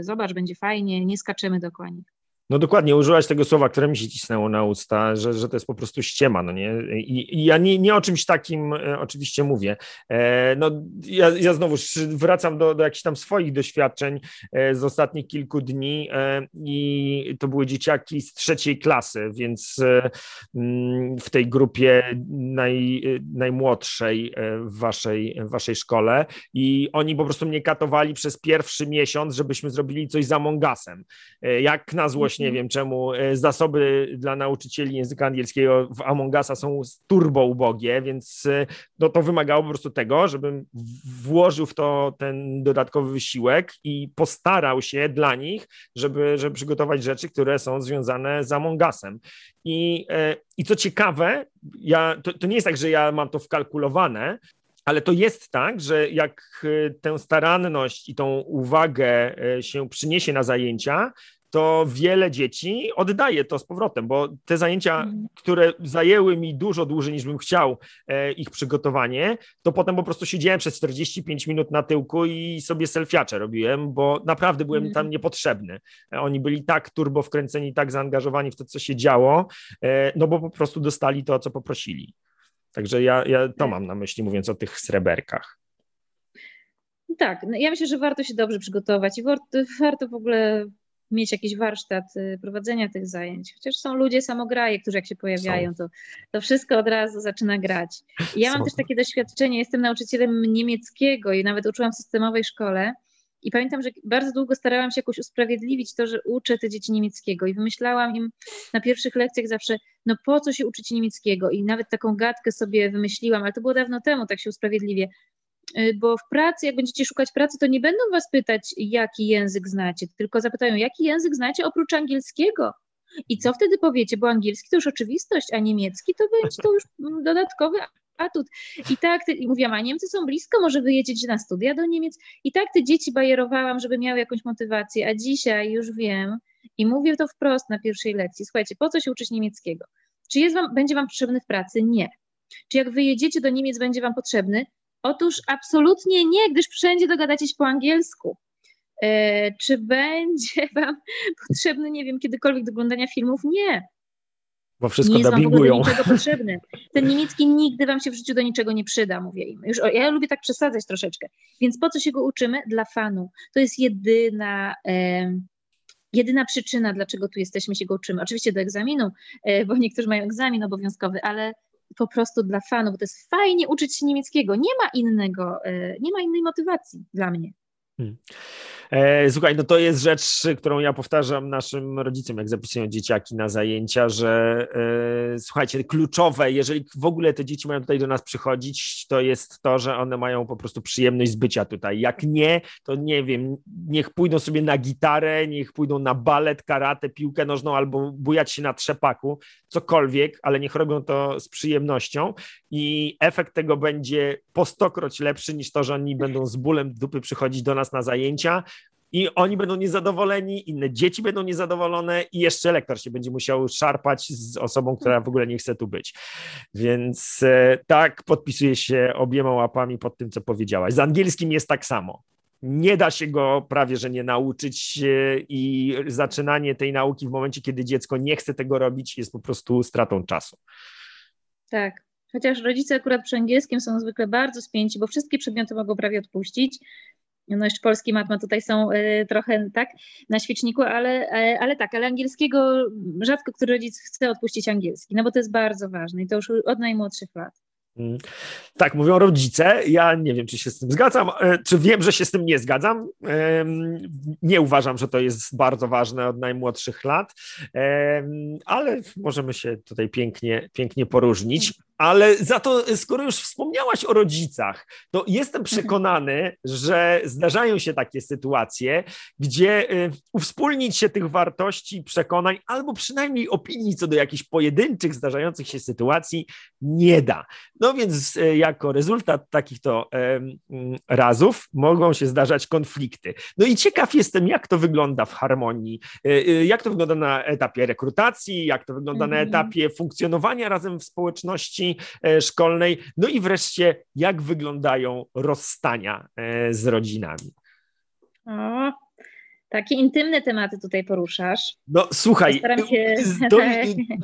Zobacz, będzie fajnie, nie skaczemy dookoła nich. No dokładnie, użyłaś tego słowa, które mi się cisnęło na usta, że, że to jest po prostu ściema, no nie? I, i ja nie, nie o czymś takim e, oczywiście mówię. E, no ja, ja znowu wracam do, do jakichś tam swoich doświadczeń e, z ostatnich kilku dni e, i to były dzieciaki z trzeciej klasy, więc e, mm, w tej grupie naj, najmłodszej e, w waszej, w waszej szkole i oni po prostu mnie katowali przez pierwszy miesiąc, żebyśmy zrobili coś za Mongasem. Jak na złość nie wiem czemu, e, zasoby dla nauczycieli języka angielskiego w Among Usa są turbo ubogie, więc e, no, to wymagało po prostu tego, żebym włożył w to ten dodatkowy wysiłek i postarał się dla nich, żeby, żeby przygotować rzeczy, które są związane z Among Usem. I, e, i co ciekawe, ja, to, to nie jest tak, że ja mam to wkalkulowane, ale to jest tak, że jak tę staranność i tą uwagę się przyniesie na zajęcia, to wiele dzieci oddaje to z powrotem, bo te zajęcia, mhm. które zajęły mi dużo dłużej niż bym chciał e, ich przygotowanie, to potem po prostu siedziałem przez 45 minut na tyłku i sobie selfiacze robiłem, bo naprawdę byłem mm. tam niepotrzebny. E, oni byli tak turbo wkręceni, tak zaangażowani w to, co się działo, e, no bo po prostu dostali to, co poprosili. Także ja, ja to mam na myśli, mówiąc o tych sreberkach. Tak, no ja myślę, że warto się dobrze przygotować i warto, warto w ogóle mieć jakiś warsztat y, prowadzenia tych zajęć. Chociaż są ludzie samograje, którzy jak się pojawiają, to, to wszystko od razu zaczyna grać. I ja mam też takie doświadczenie, jestem nauczycielem niemieckiego i nawet uczyłam w systemowej szkole. I pamiętam, że bardzo długo starałam się jakoś usprawiedliwić to, że uczę te dzieci niemieckiego i wymyślałam im na pierwszych lekcjach zawsze, no po co się uczyć niemieckiego? I nawet taką gadkę sobie wymyśliłam, ale to było dawno temu, tak się usprawiedliwię. Y, bo w pracy, jak będziecie szukać pracy, to nie będą was pytać, jaki język znacie, tylko zapytają, jaki język znacie oprócz angielskiego. I co wtedy powiecie, bo angielski to już oczywistość, a niemiecki to będzie to już dodatkowy atut. I tak, te, mówiłam, a Niemcy są blisko, może wyjedziecie na studia do Niemiec. I tak te dzieci bajerowałam, żeby miały jakąś motywację, a dzisiaj już wiem i mówię to wprost na pierwszej lekcji. Słuchajcie, po co się uczyć niemieckiego? Czy jest wam, będzie wam potrzebny w pracy? Nie. Czy jak wyjedziecie do Niemiec, będzie wam potrzebny? Otóż absolutnie nie, gdyż wszędzie dogadacie się po angielsku. E, czy będzie Wam potrzebny, nie wiem, kiedykolwiek do oglądania filmów? Nie. Bo wszystko nie jest dubbingują. Wam niczego potrzebny. Ten niemiecki nigdy Wam się w życiu do niczego nie przyda, mówię im. Już, ja lubię tak przesadzać troszeczkę. Więc po co się go uczymy? Dla fanu. To jest jedyna... E, jedyna przyczyna, dlaczego tu jesteśmy, się go uczymy. Oczywiście do egzaminu, e, bo niektórzy mają egzamin obowiązkowy, ale po prostu dla fanów, bo to jest fajnie uczyć się niemieckiego. Nie ma innego, e, nie ma innej motywacji dla mnie. Hmm. E, słuchaj, no to jest rzecz, którą ja powtarzam naszym rodzicom, jak zapisują dzieciaki na zajęcia, że e, słuchajcie, kluczowe, jeżeli w ogóle te dzieci mają tutaj do nas przychodzić, to jest to, że one mają po prostu przyjemność z bycia tutaj. Jak nie, to nie wiem, niech pójdą sobie na gitarę, niech pójdą na balet, karate, piłkę nożną albo bujać się na trzepaku, cokolwiek, ale niech robią to z przyjemnością i efekt tego będzie po stokroć lepszy niż to, że oni będą z bólem dupy przychodzić do nas na zajęcia, i oni będą niezadowoleni, inne dzieci będą niezadowolone i jeszcze lektor się będzie musiał szarpać z osobą, która w ogóle nie chce tu być. Więc e, tak, podpisuję się obiema łapami pod tym, co powiedziałaś. Z angielskim jest tak samo. Nie da się go prawie, że nie nauczyć e, i zaczynanie tej nauki w momencie, kiedy dziecko nie chce tego robić, jest po prostu stratą czasu. Tak. Chociaż rodzice akurat przy angielskim są zwykle bardzo spięci, bo wszystkie przedmioty mogą prawie odpuścić, no jeszcze polski matma tutaj są y, trochę tak na świeczniku, ale, y, ale tak, ale angielskiego rzadko który rodzic chce odpuścić angielski, no bo to jest bardzo ważne i to już od najmłodszych lat. Mm. Tak, mówią rodzice. Ja nie wiem, czy się z tym zgadzam, e, czy wiem, że się z tym nie zgadzam. Nie uważam, że to jest bardzo ważne od najmłodszych lat, ale możemy się tutaj pięknie, pięknie poróżnić. Ale za to, skoro już wspomniałaś o rodzicach, to jestem przekonany, że zdarzają się takie sytuacje, gdzie y, uwspólnić się tych wartości i przekonań, albo przynajmniej opinii co do jakichś pojedynczych zdarzających się sytuacji nie da. No więc y, jako rezultat takich to razów mogą się zdarzać konflikty. No i ciekaw jestem, jak to wygląda w harmonii, y, jak to wygląda na etapie rekrutacji, jak to wygląda na mhm. etapie funkcjonowania razem w społeczności E, szkolnej. No i wreszcie, jak wyglądają rozstania e, z rodzinami. Takie intymne tematy tutaj poruszasz. No słuchaj, się... to,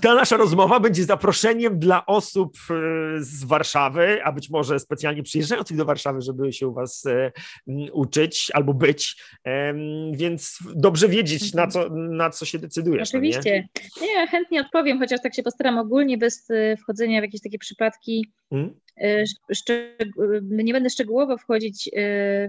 ta nasza rozmowa będzie zaproszeniem dla osób e, z Warszawy, a być może specjalnie przyjeżdżających do Warszawy, żeby się u Was e, uczyć albo być, więc dobrze wiedzieć, na co, na co się decydujesz. No Oczywiście. No nie? Ja chętnie odpowiem, chociaż tak się postaram ogólnie, bez e, wchodzenia w jakieś takie przypadki hmm? Nie będę szczegółowo wchodzić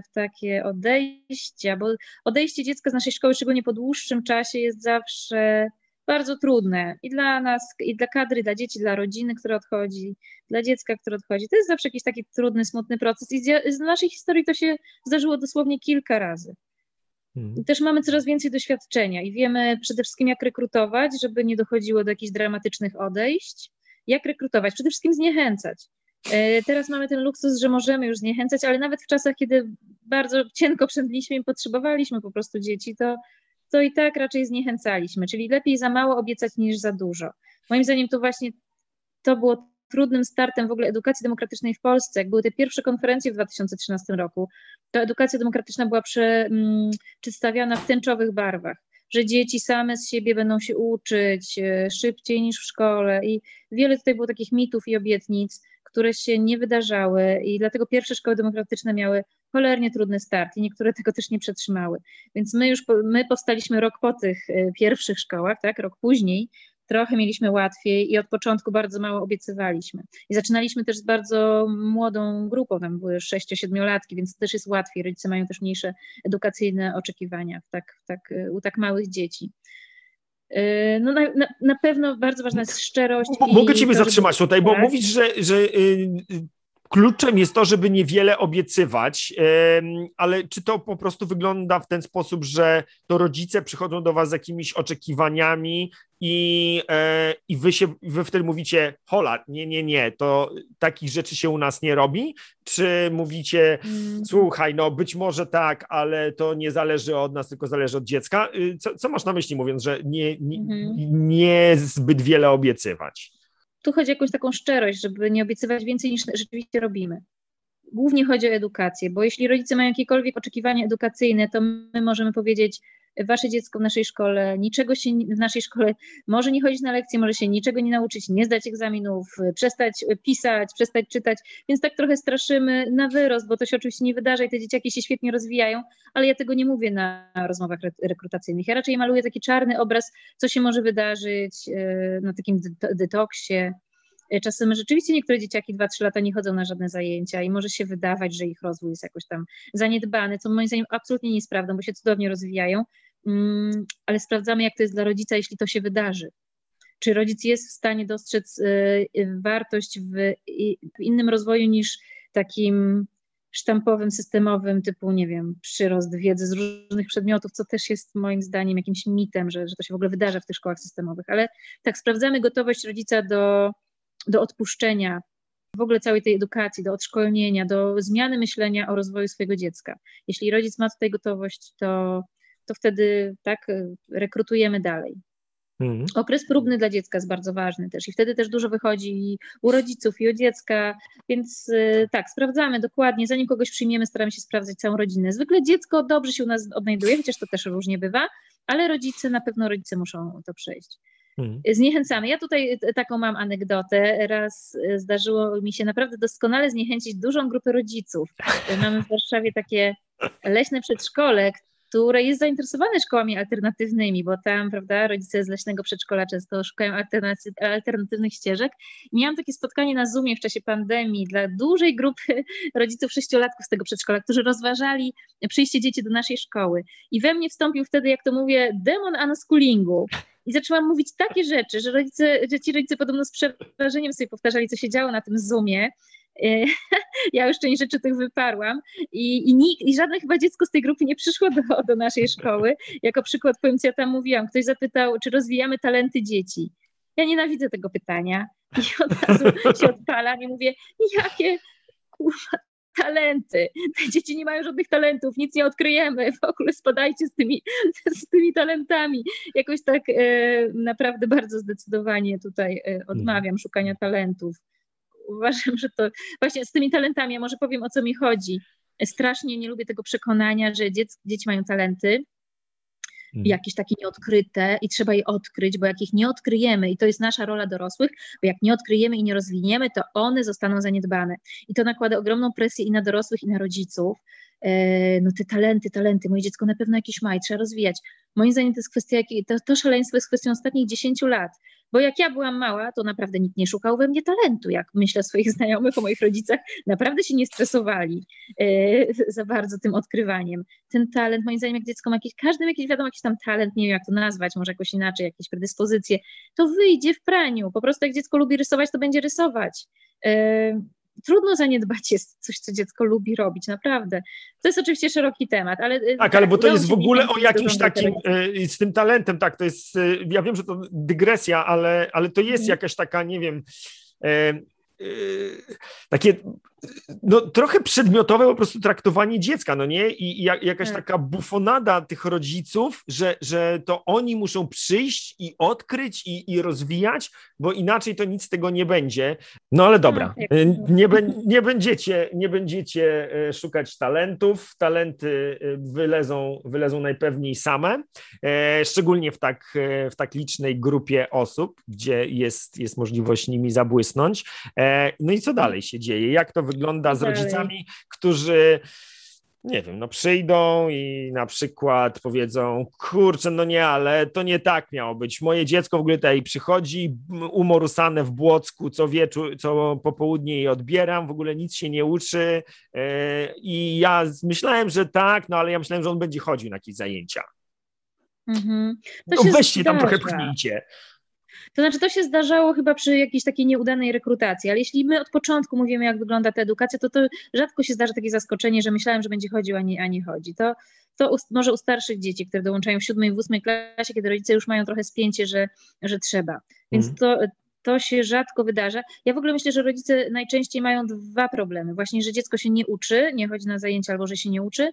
w takie odejścia, bo odejście dziecka z naszej szkoły, szczególnie po dłuższym czasie, jest zawsze bardzo trudne i dla nas, i dla kadry, dla dzieci, dla rodziny, która odchodzi, dla dziecka, które odchodzi. To jest zawsze jakiś taki trudny, smutny proces i z, naszej historii to się zdarzyło dosłownie kilka razy. Hmm. Też mamy coraz więcej doświadczenia i wiemy przede wszystkim, jak rekrutować, żeby nie dochodziło do jakichś dramatycznych odejść. Jak rekrutować? Przede wszystkim zniechęcać. E, teraz mamy ten luksus, że możemy już zniechęcać, ale nawet w czasach, kiedy bardzo cienko przędliśmy i potrzebowaliśmy po prostu dzieci, to, to i tak raczej zniechęcaliśmy. Czyli lepiej za mało obiecać niż za dużo. Moim zdaniem to właśnie to było trudnym startem w ogóle edukacji demokratycznej w Polsce. Jak były te pierwsze konferencje w 2013 roku, to edukacja demokratyczna była przy, mm, przedstawiana w tęczowych barwach że dzieci same z siebie będą się uczyć e, szybciej niż w szkole i wiele tutaj było takich mitów i obietnic, które się nie wydarzały i dlatego pierwsze szkoły demokratyczne miały cholernie trudny start i niektóre tego też nie przetrzymały. Więc my już, my powstaliśmy rok po tych e, pierwszych szkołach, tak, rok później, trochę mieliśmy łatwiej i od początku bardzo mało obiecywaliśmy. I zaczynaliśmy też z bardzo młodą grupą, tam były 6-7-latki, więc też jest łatwiej. Rodzice mają też mniejsze edukacyjne oczekiwania tak, tak, e, u tak małych dzieci. Yy, no na, na, na, pewno bardzo ważna jest szczerość. Mogę Ciebie to, zatrzymać żeby... tutaj, bo tak? mówisz, że, że y, kluczem jest to, żeby niewiele obiecywać, ale czy to po prostu wygląda w ten sposób, że to rodzice przychodzą do was z jakimiś oczekiwaniami i, e, i wy, się, wy wtedy mówicie, hola, nie, nie, nie, to takich rzeczy się u nas nie robi? Czy mówicie, mm. słuchaj, no być może tak, ale to nie zależy od nas, tylko zależy od dziecka? Y, co, co masz na myśli mówiąc, że nie, nie, mhm. nie zbyt wiele obiecywać? Tu chodzi o jakąś taką szczerość, żeby nie obiecywać więcej niż rzeczywiście robimy. Głównie chodzi o edukację, bo jeśli rodzice mają jakiekolwiek oczekiwania edukacyjne, to my możemy powiedzieć, wasze dziecko w naszej szkole niczego się w naszej szkole może nie chodzić na lekcje, może się niczego nie nauczyć, nie zdać egzaminów, przestać pisać, przestać czytać, więc tak trochę straszymy na wyrost, bo to się oczywiście nie wydarza i te dzieciaki się świetnie rozwijają, ale ja tego nie mówię na rozmowach rekrutacyjnych. Ja raczej maluję taki czarny obraz, co się może wydarzyć e, na takim detoksie, czasem rzeczywiście niektóre dzieciaki 2-3 lata nie chodzą na żadne zajęcia i może się wydawać, że ich rozwój jest jakoś tam zaniedbany, co moim zdaniem absolutnie nie jest prawdą, bo się cudownie rozwijają, ale sprawdzamy, jak to jest dla rodzica, jeśli to się wydarzy. Czy rodzic jest w stanie dostrzec e, wartość w innym rozwoju niż takim sztampowym, systemowym, typu, nie wiem, przyrost wiedzy z różnych przedmiotów, co też jest moim zdaniem jakimś mitem, że, że to się w ogóle wydarza w tych szkołach systemowych. Ale tak, sprawdzamy gotowość rodzica do, do odpuszczenia w ogóle całej tej edukacji, do odszkolnienia, do zmiany myślenia o rozwoju swojego dziecka. Jeśli rodzic ma tutaj gotowość, to, to wtedy tak rekrutujemy dalej. Mhm. Okres próbny dla dziecka jest bardzo ważny też i wtedy też dużo wychodzi u rodziców i u dziecka, więc y, tak, sprawdzamy dokładnie, zanim kogoś przyjmiemy, staramy się sprawdzać całą rodzinę. Zwykle dziecko dobrze się u nas odnajduje, chociaż to też różnie bywa, ale rodzice, na pewno rodzice muszą to przejść. Mhm. Zniechęcamy. Ja tutaj taką mam anegdotę. Raz zdarzyło mi się naprawdę doskonale zniechęcić dużą grupę rodziców. Mamy w Warszawie takie leśne przedszkole, które jest zainteresowane szkołami alternatywnymi, bo tam, prawda, rodzice z leśnego przedszkola często szukają alternatyw, alternatywnych ścieżek. I miałam takie spotkanie na Zoomie w czasie pandemii dla dużej grupy rodziców sześciolatków z tego przedszkola, którzy rozważali przyjście dzieci do naszej szkoły. I we mnie wstąpił wtedy, jak to mówię, demon unschoolingu. I zaczęłam mówić takie rzeczy, że rodzice, że ci rodzice podobno z przerażeniem sobie powtarzali, co się działo na tym Zoomie. E, ja już część rzeczy tych wyparłam i, i, nikt, i żadne chyba dziecko z tej grupy nie przyszło do, do naszej szkoły. Jako przykład powiem, co ja tam mówiłam. Ktoś zapytał, czy rozwijamy talenty dzieci. Ja nienawidzę tego pytania i od razu się odpalam i mówię, jakie kurwa talenty. Te dzieci nie mają żadnych talentów, nic nie odkryjemy, w ogóle spadajcie z tymi, z tymi talentami. Jakoś tak e, naprawdę bardzo zdecydowanie tutaj e, odmawiam szukania talentów uważam, że to właśnie z tymi talentami, ja może powiem o co mi chodzi. Strasznie nie lubię tego przekonania, że dzieci, dzieci mają talenty, mhm. jakieś takie nieodkryte i trzeba je odkryć, bo jak ich nie odkryjemy, i to jest nasza rola dorosłych, bo jak nie odkryjemy i nie rozwiniemy, to one zostaną zaniedbane. I to nakłada ogromną presję i na dorosłych, i na rodziców. E, no te talenty, talenty, moje dziecko na pewno jakieś ma i trzeba rozwijać. Moim zdaniem to jest kwestia, to, to szaleństwo jest kwestią ostatnich 10 lat, bo jak ja byłam mała, to naprawdę nikt nie szukał we mnie talentu. Jak myślę o swoich znajomych, o moich rodzicach, naprawdę się nie stresowali e, za bardzo tym odkrywaniem. Ten talent, moim zdaniem, jak dziecko ma jakiś, każdy jakiś, wiadomo, jakiś tam talent, nie wiem jak to nazwać, może jakoś inaczej, jakieś predyspozycje, to wyjdzie w praniu. Po prostu jak dziecko lubi rysować, to będzie rysować. E, trudno zaniedbać jest coś, co dziecko lubi robić, naprawdę. To jest oczywiście szeroki temat, ale... E, tak, ale bo to jest w ogóle o jakimś takim, e, z tym talentem, tak, to jest, e, ja wiem, że to dygresja, ale, ale to jest mhm. jakaś taka, nie wiem, takie no, trochę przedmiotowe po prostu traktowanie dziecka, no nie? I, i jakaś tak. taka bufonada tych rodziców, że, że to oni muszą przyjść i odkryć i, i rozwijać, bo inaczej to nic z tego nie będzie. No ale dobra, y, nie, nie, będziecie, nie będziecie y, szukać talentów, talenty y, wylezą, wylezą najpewniej same, e, szczególnie w tak, w tak licznej grupie osób, gdzie jest, jest możliwość nimi zabłysnąć. E, no i co dalej się dzieje? Jak to wygląda z rodzicami, którzy nie wiem, no przyjdą i na przykład powiedzą, kurczę, no nie, ale to nie tak miało być. Moje dziecko w ogóle tutaj przychodzi umorusane w Błocku co wieczór, co popołudnie i odbieram, w ogóle nic się nie uczy yy, i ja myślałem, że tak, no ale ja myślałem, że on będzie chodził na jakieś zajęcia. Mhm. No weźcie tam trochę pchnijcie. To znaczy, to się zdarzało chyba przy jakiejś takiej nieudanej rekrutacji, ale jeśli my od początku mówimy, jak wygląda ta edukacja, to, to rzadko się zdarza takie zaskoczenie, że myślałem, że będzie chodził, a nie, a nie chodzi. To, to u, może u starszych dzieci, które dołączają w siódmej, w ósmej klasie, kiedy rodzice już mają trochę spięcie, że, że trzeba. Więc mhm. to, to się rzadko wydarza. Ja w ogóle myślę, że rodzice najczęściej mają dwa problemy. Właśnie, że dziecko się nie uczy, nie chodzi na zajęcia albo że się nie uczy,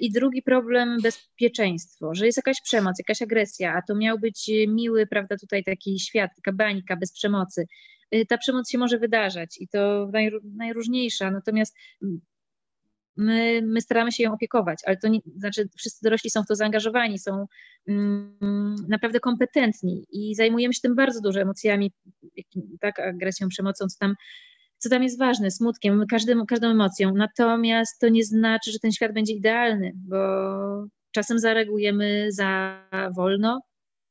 I drugi problem bezpieczeństwo, że jest jakaś przemoc, jakaś agresja, a to miał być miły, prawda, tutaj taki świat, taka bańka bez przemocy. E, ta przemoc się może wydarzać i to najróżniejsza, natomiast my, my staramy się ją opiekować, ale to nie, znaczy wszyscy dorośli są w to zaangażowani, są mm, naprawdę kompetentni i zajmujemy się tym bardzo dużo emocjami, tak, agresją, przemocą, co tam co tam jest ważne, smutkiem, każdym, każdą emocją. Natomiast to nie znaczy, że ten świat będzie idealny, bo czasem zareagujemy za wolno,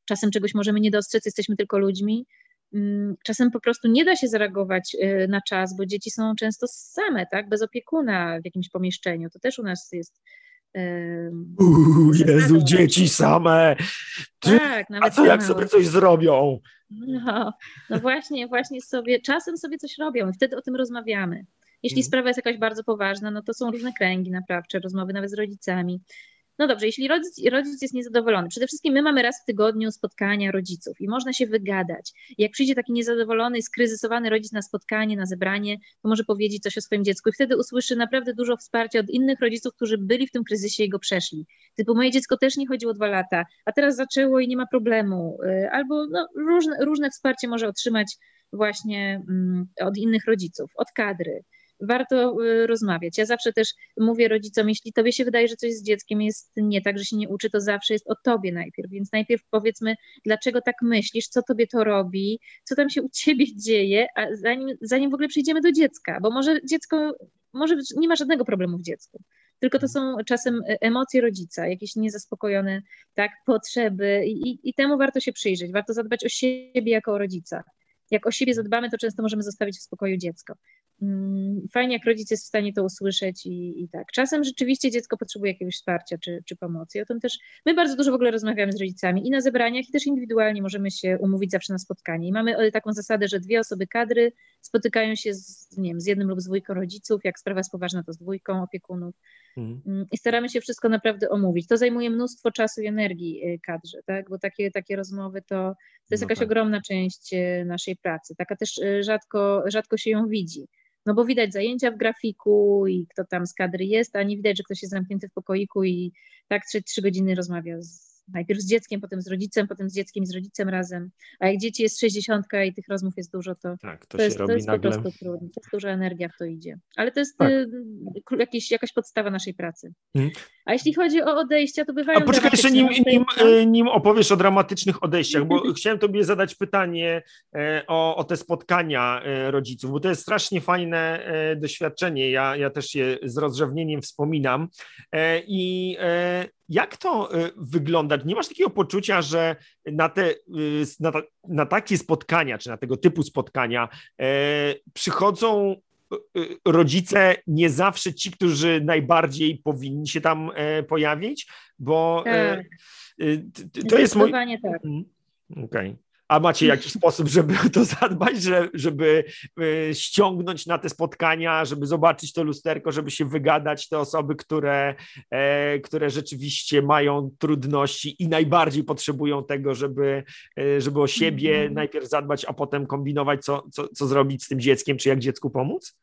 czasem czegoś możemy nie dostrzec, jesteśmy tylko ludźmi. mm, czasem po prostu nie da się zareagować y, na czas, bo dzieci są często same, tak, bez opiekuna w jakimś pomieszczeniu. To też u nas jest Uuu, Jezu, dzieci same. Tak, nawet A co jak sobie coś zrobią? No, no właśnie, właśnie sobie, czasem sobie coś robią i wtedy o tym rozmawiamy. Jeśli mhm. sprawa jest jakaś bardzo poważna, no to są różne kręgi naprawcze, rozmowy nawet z rodzicami. No dobrze, jeśli rodzic, rodzic jest niezadowolony, przede wszystkim my mamy raz w tygodniu spotkania rodziców i można się wygadać. jak przyjdzie taki niezadowolony, skryzysowany rodzic na spotkanie, na zebranie, to może powiedzieć coś o swoim dziecku i wtedy usłyszy naprawdę dużo wsparcia od innych rodziców, którzy byli w tym kryzysie i go przeszli. Typu moje dziecko też nie chodziło dwa lata, a teraz zaczęło i nie ma problemu. Y, albo no, różne, różne wsparcie może otrzymać właśnie mm, od innych rodziców, od kadry warto y, rozmawiać. Ja zawsze też mówię rodzicom, jeśli tobie się wydaje, że coś z dzieckiem jest nie tak, że się nie uczy, to zawsze jest o tobie najpierw, więc najpierw powiedzmy, dlaczego tak myślisz, co tobie to robi, co tam się u ciebie dzieje, a zanim, zanim w ogóle przejdziemy do dziecka, bo może dziecko, może nie ma żadnego problemu w dziecku, tylko to są czasem e, emocje rodzica, jakieś niezaspokojone tak, potrzeby i, i temu warto się przyjrzeć, warto zadbać o siebie jako o rodzica. Jak o siebie zadbamy, to często możemy zostawić w spokoju dziecko. Mm, fajnie, jak rodzic jest w stanie to usłyszeć i, i tak. Czasem rzeczywiście dziecko potrzebuje jakiegoś wsparcia czy, czy pomocy. I o tym też my bardzo dużo w ogóle rozmawiamy z rodzicami i na zebraniach, i też indywidualnie możemy się umówić zawsze na spotkanie. I mamy e, taką zasadę, że dwie osoby kadry spotykają się z, nie wiem, z jednym lub z dwójką rodziców. Jak sprawa jest poważna, to z dwójką opiekunów. Mhm. Mm. I staramy się wszystko naprawdę omówić. To zajmuje mnóstwo czasu i energii e, kadrze, tak? bo takie, takie rozmowy to, to jest no jakaś tak. ogromna część e, naszej pracy. Taka też rzadko, rzadko się ją widzi. No bo widać zajęcia w grafiku i kto tam z kadry jest, a nie widać, że ktoś jest zamknięty w pokoiku i tak trzy, trzy godziny rozmawia z najpierw z dzieckiem, potem z rodzicem, potem z dzieckiem i z rodzicem razem. A jak dzieci jest 60 i tych rozmów jest dużo, to, tak, to, to, jest, to jest nagle... po prostu trudno. To jest duża energia w to idzie. Ale to jest tak. y, jakiś, jakaś podstawa naszej pracy. Hmm. A jeśli chodzi o odejścia, to bywają. A poczekaj jeszcze, nim, nim, y, nim opowiesz o dramatycznych odejściach, bo chciałem Tobie zadać pytanie e, o, o te spotkania e, rodziców, bo to jest strasznie fajne e, doświadczenie. Ja, ja też je z rozrzewnieniem wspominam. I jak to y, wygląda? Nie masz takiego poczucia, że na, te, y, na, na takie spotkania, czy na tego typu spotkania e, przychodzą y, rodzice nie zawsze ci, którzy najbardziej powinni się tam e, pojawić, bo e, tak. to jest mój... tak. Mhm. Okej. Okay. A macie jakiś sposób, żeby to zadbać, żeby e, ściągnąć na te spotkania, żeby zobaczyć to lusterko, żeby się wygadać te osoby, które, e, które rzeczywiście mają trudności i najbardziej potrzebują tego, żeby, e, żeby o siebie mm. najpierw zadbać, a potem kombinować, co, co, co zrobić z tym dzieckiem, czy jak dziecku pomóc?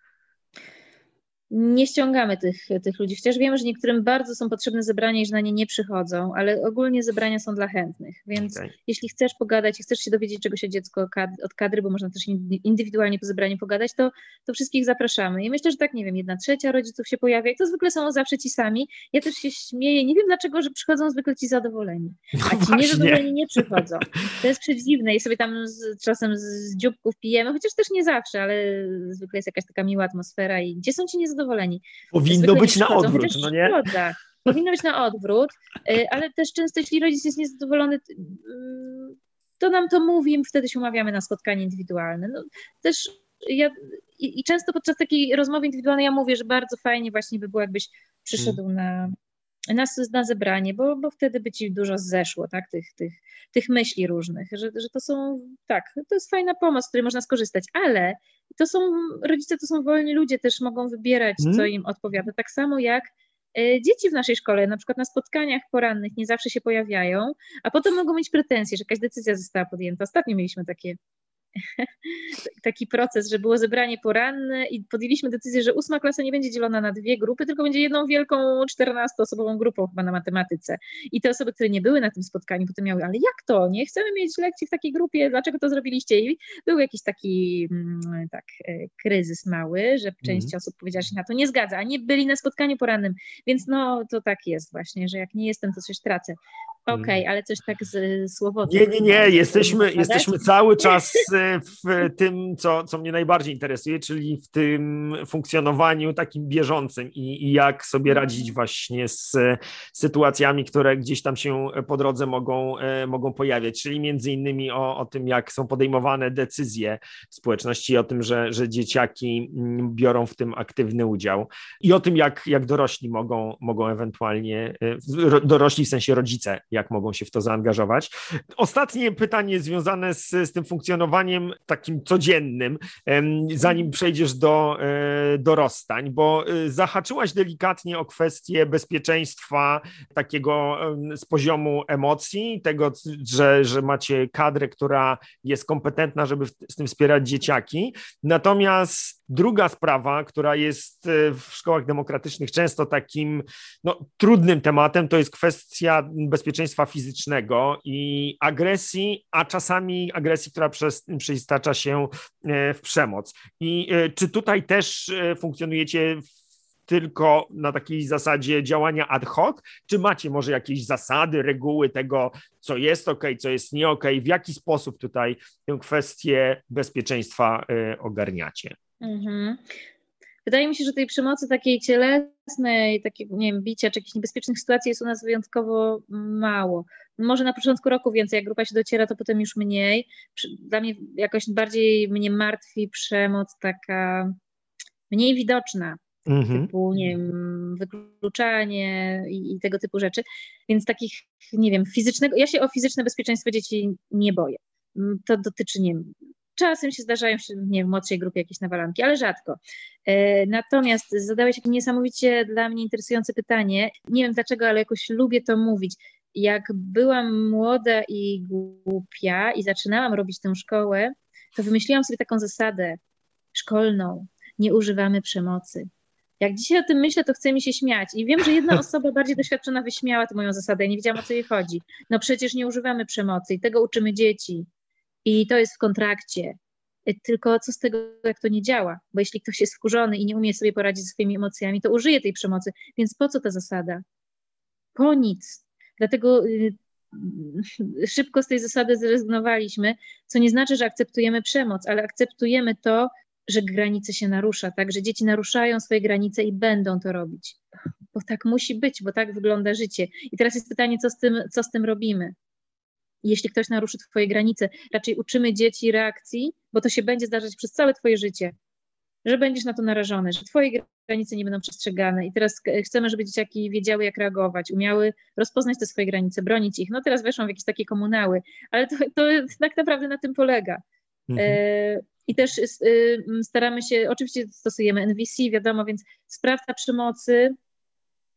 Nie ściągamy tych, tych ludzi, chociaż wiemy, że niektórym bardzo są potrzebne zebrania i że na nie nie przychodzą, ale ogólnie zebrania są dla chętnych, więc okay. jeśli chcesz pogadać i chcesz się dowiedzieć czego się dziecko od kadry, bo można też indywidualnie po zebraniu pogadać, to, to wszystkich zapraszamy. I myślę, że tak, nie wiem, jedna trzecia rodziców się pojawia i to zwykle są zawsze ci sami. Ja też się śmieję, nie wiem dlaczego, że przychodzą zwykle ci zadowoleni, no a ci niezadowoleni nie przychodzą. To jest przedziwne i sobie tam z, czasem z dzióbków pijemy, chociaż też nie zawsze, ale zwykle jest jakaś taka miła atmosfera i gdzie są ci niezadowoleni? Zadowoleni. Powinno być na odwrót, no nie? Szkoda. Powinno być na odwrót, ale też często jeśli rodzic jest niezadowolony, y, to nam to mówi wtedy się umawiamy na spotkanie indywidualne. No, też ja, i, i, często podczas takiej rozmowy indywidualnej ja mówię, że bardzo fajnie właśnie by było, jakbyś przyszedł hmm. na, na, na zebranie, bo, bo wtedy by ci dużo zeszło, tak, tych, tych, tych myśli różnych, że, że to są, tak, to jest fajna pomoc, z której można skorzystać, ale to są, rodzice to są wolni ludzie, też mogą wybierać, co mhm. im odpowiada, tak samo jak e, dzieci w naszej szkole, na przykład na spotkaniach porannych nie zawsze się pojawiają, a potem mogą mieć pretensje, że jakaś decyzja została podjęta. Ostatnio mieliśmy takie taki proces, że było zebranie poranne i podjęliśmy decyzję, że ósma klasa nie będzie dzielona na dwie grupy, tylko będzie jedną wielką 14-osobową grupą chyba na matematyce. I te osoby, które nie były na tym spotkaniu, potem miały, ale jak to? Nie chcemy mieć lekcji w takiej grupie, dlaczego to zrobiliście? I był jakiś taki mm, tak, e, kryzys mały, że część mm. osób powiedziała, że się na to nie zgadza, a nie byli na spotkaniu porannym. Więc no to tak jest właśnie, że jak nie jestem, to coś tracę. Okej, okay, ale coś tak z słowo. Nie, nie, nie, jesteśmy, jesteśmy cały czas e, w tym, co, co mnie najbardziej interesuje, czyli w tym funkcjonowaniu takim bieżącym i, i jak sobie mhm. radzić właśnie z sytuacjami, które gdzieś tam się po drodze mogą, e, mogą pojawiać, czyli między innymi o, o tym, jak są podejmowane decyzje w społeczności, o tym, że, że dzieciaki mm, biorą w tym aktywny udział i o tym, jak, jak dorośli mogą, mogą ewentualnie, e, dorośli w sensie rodzice, jak mogą się w to zaangażować. Ostatnie pytanie związane z, z tym funkcjonowaniem takim codziennym, zanim przejdziesz do e, dorastań, bo e, zahaczyłaś delikatnie o kwestię bezpieczeństwa takiego z poziomu emocji, tego, że, że macie kadrę, która jest kompetentna, żeby z tym wspierać dzieciaki. Natomiast druga sprawa, która jest e, w szkołach demokratycznych często takim no, trudnym tematem, to jest kwestia bezpieczeństwa fizycznego i agresji, a czasami agresji, która przez, przeistacza się e, w przemoc. I e, czy tutaj też e, funkcjonujecie tylko na takiej zasadzie działania ad hoc, czy macie może jakieś zasady, reguły tego, co jest ok, co jest nie ok, w jaki sposób tutaj tę kwestię bezpieczeństwa ogarniacie? Mhm. Wydaje mi się, że tej przemocy takiej cielesnej, takiego, nie wiem, bicia czy jakichś niebezpiecznych sytuacji jest u nas wyjątkowo mało. Może na początku roku więcej, jak grupa się dociera, to potem już mniej. Dla mnie jakoś bardziej mnie martwi przemoc taka mniej widoczna, mhm. typu, nie wiem, wykluczanie i, i, tego typu rzeczy. Więc takich, nie wiem, fizycznego, ja się o fizyczne bezpieczeństwo dzieci nie boję. To dotyczy, nie wiem, Czasem się zdarzają nie w młodszej grupie jakieś nawalanki, ale rzadko. E, natomiast zadałeś jakieś niesamowicie dla mnie interesujące pytanie. Nie wiem dlaczego, ale jakoś lubię to mówić. Jak byłam młoda i głupia i zaczynałam robić tę szkołę, to wymyśliłam sobie taką zasadę szkolną. Nie używamy przemocy. Jak dzisiaj o tym myślę, to chce mi się śmiać. I wiem, że jedna osoba bardziej doświadczona wyśmiała tę moją zasadę. Ja nie wiedziałam, o co jej chodzi. No przecież nie używamy przemocy i tego uczymy dzieci i to jest w kontrakcie. Y, tylko co z tego, jak to nie działa? Bo jeśli ktoś jest wkurzony i nie umie sobie poradzić ze swoimi emocjami, to użyje tej przemocy. Więc po co ta zasada? Po nic. Dlatego y, szybko z tej zasady zrezygnowaliśmy, co nie znaczy, że akceptujemy przemoc, ale akceptujemy to, że granice się narusza, tak, że dzieci naruszają swoje granice i będą to robić. Bo tak musi być, bo tak wygląda życie. I teraz jest pytanie, co z tym, co z tym robimy? Jeśli ktoś naruszy Twoje granice. Raczej uczymy dzieci reakcji, bo to się będzie zdarzać przez całe Twoje życie, że będziesz na to narażony, że Twoje granice nie będą przestrzegane. I teraz chcemy, żeby dzieciaki wiedziały, jak reagować, umiały rozpoznać te swoje granice, bronić ich. No teraz weszłam w jakieś takie komunały, ale to, to tak naprawdę na tym polega. Mhm. E, I też y, staramy się, oczywiście stosujemy NVC, wiadomo, więc sprawca przemocy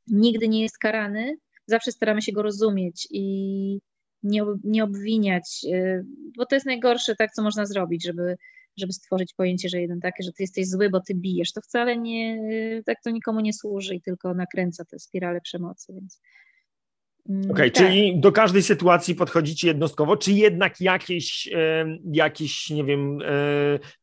nigdy nie jest karany, zawsze staramy się go rozumieć i nie, nie obwiniać, y, bo to jest najgorsze, tak, co można zrobić, żeby, żeby stworzyć pojęcie, że jeden takie, że ty jesteś zły, bo ty bijesz. To wcale nie, tak to nikomu nie służy i tylko nakręca tę spiralę przemocy, więc Okej, okay, tak. czyli do każdej sytuacji podchodzicie jednostkowo, czy jednak jakieś, jakieś, nie wiem, e,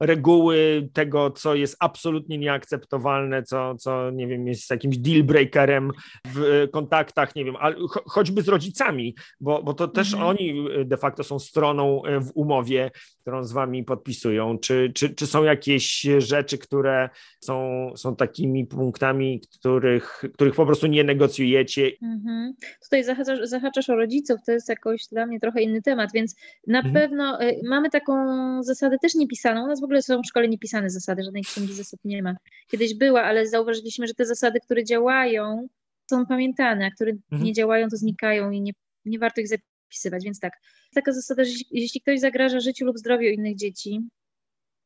reguły tego, co jest absolutnie nieakceptowalne, co, co nie wiem, jest jakimś deal breakerem w kontaktach, nie wiem, choćby z rodzicami, bo, bo to też mhm. oni de facto są stroną e, w umowie, którą z wami podpisują. Czy, czy, czy są jakieś rzeczy, które są, są takimi punktami, których, których po prostu nie negocjujecie? Mhm. Tutaj zahaczasz, zahaczasz o rodziców, to jest jakoś dla mnie trochę inny temat, więc na mhm. pewno y, mamy taką zasadę też niepisaną. U nas w ogóle są w szkole niepisane zasady, żadnej księgi zasad nie ma. Kiedyś była, ale zauważyliśmy, że te zasady, które działają, są pamiętane, a które mhm. nie działają, to znikają i nie, nie warto ich zapisywać. Więc tak, taka zasada, że jeśli ktoś zagraża życiu lub zdrowiu innych dzieci,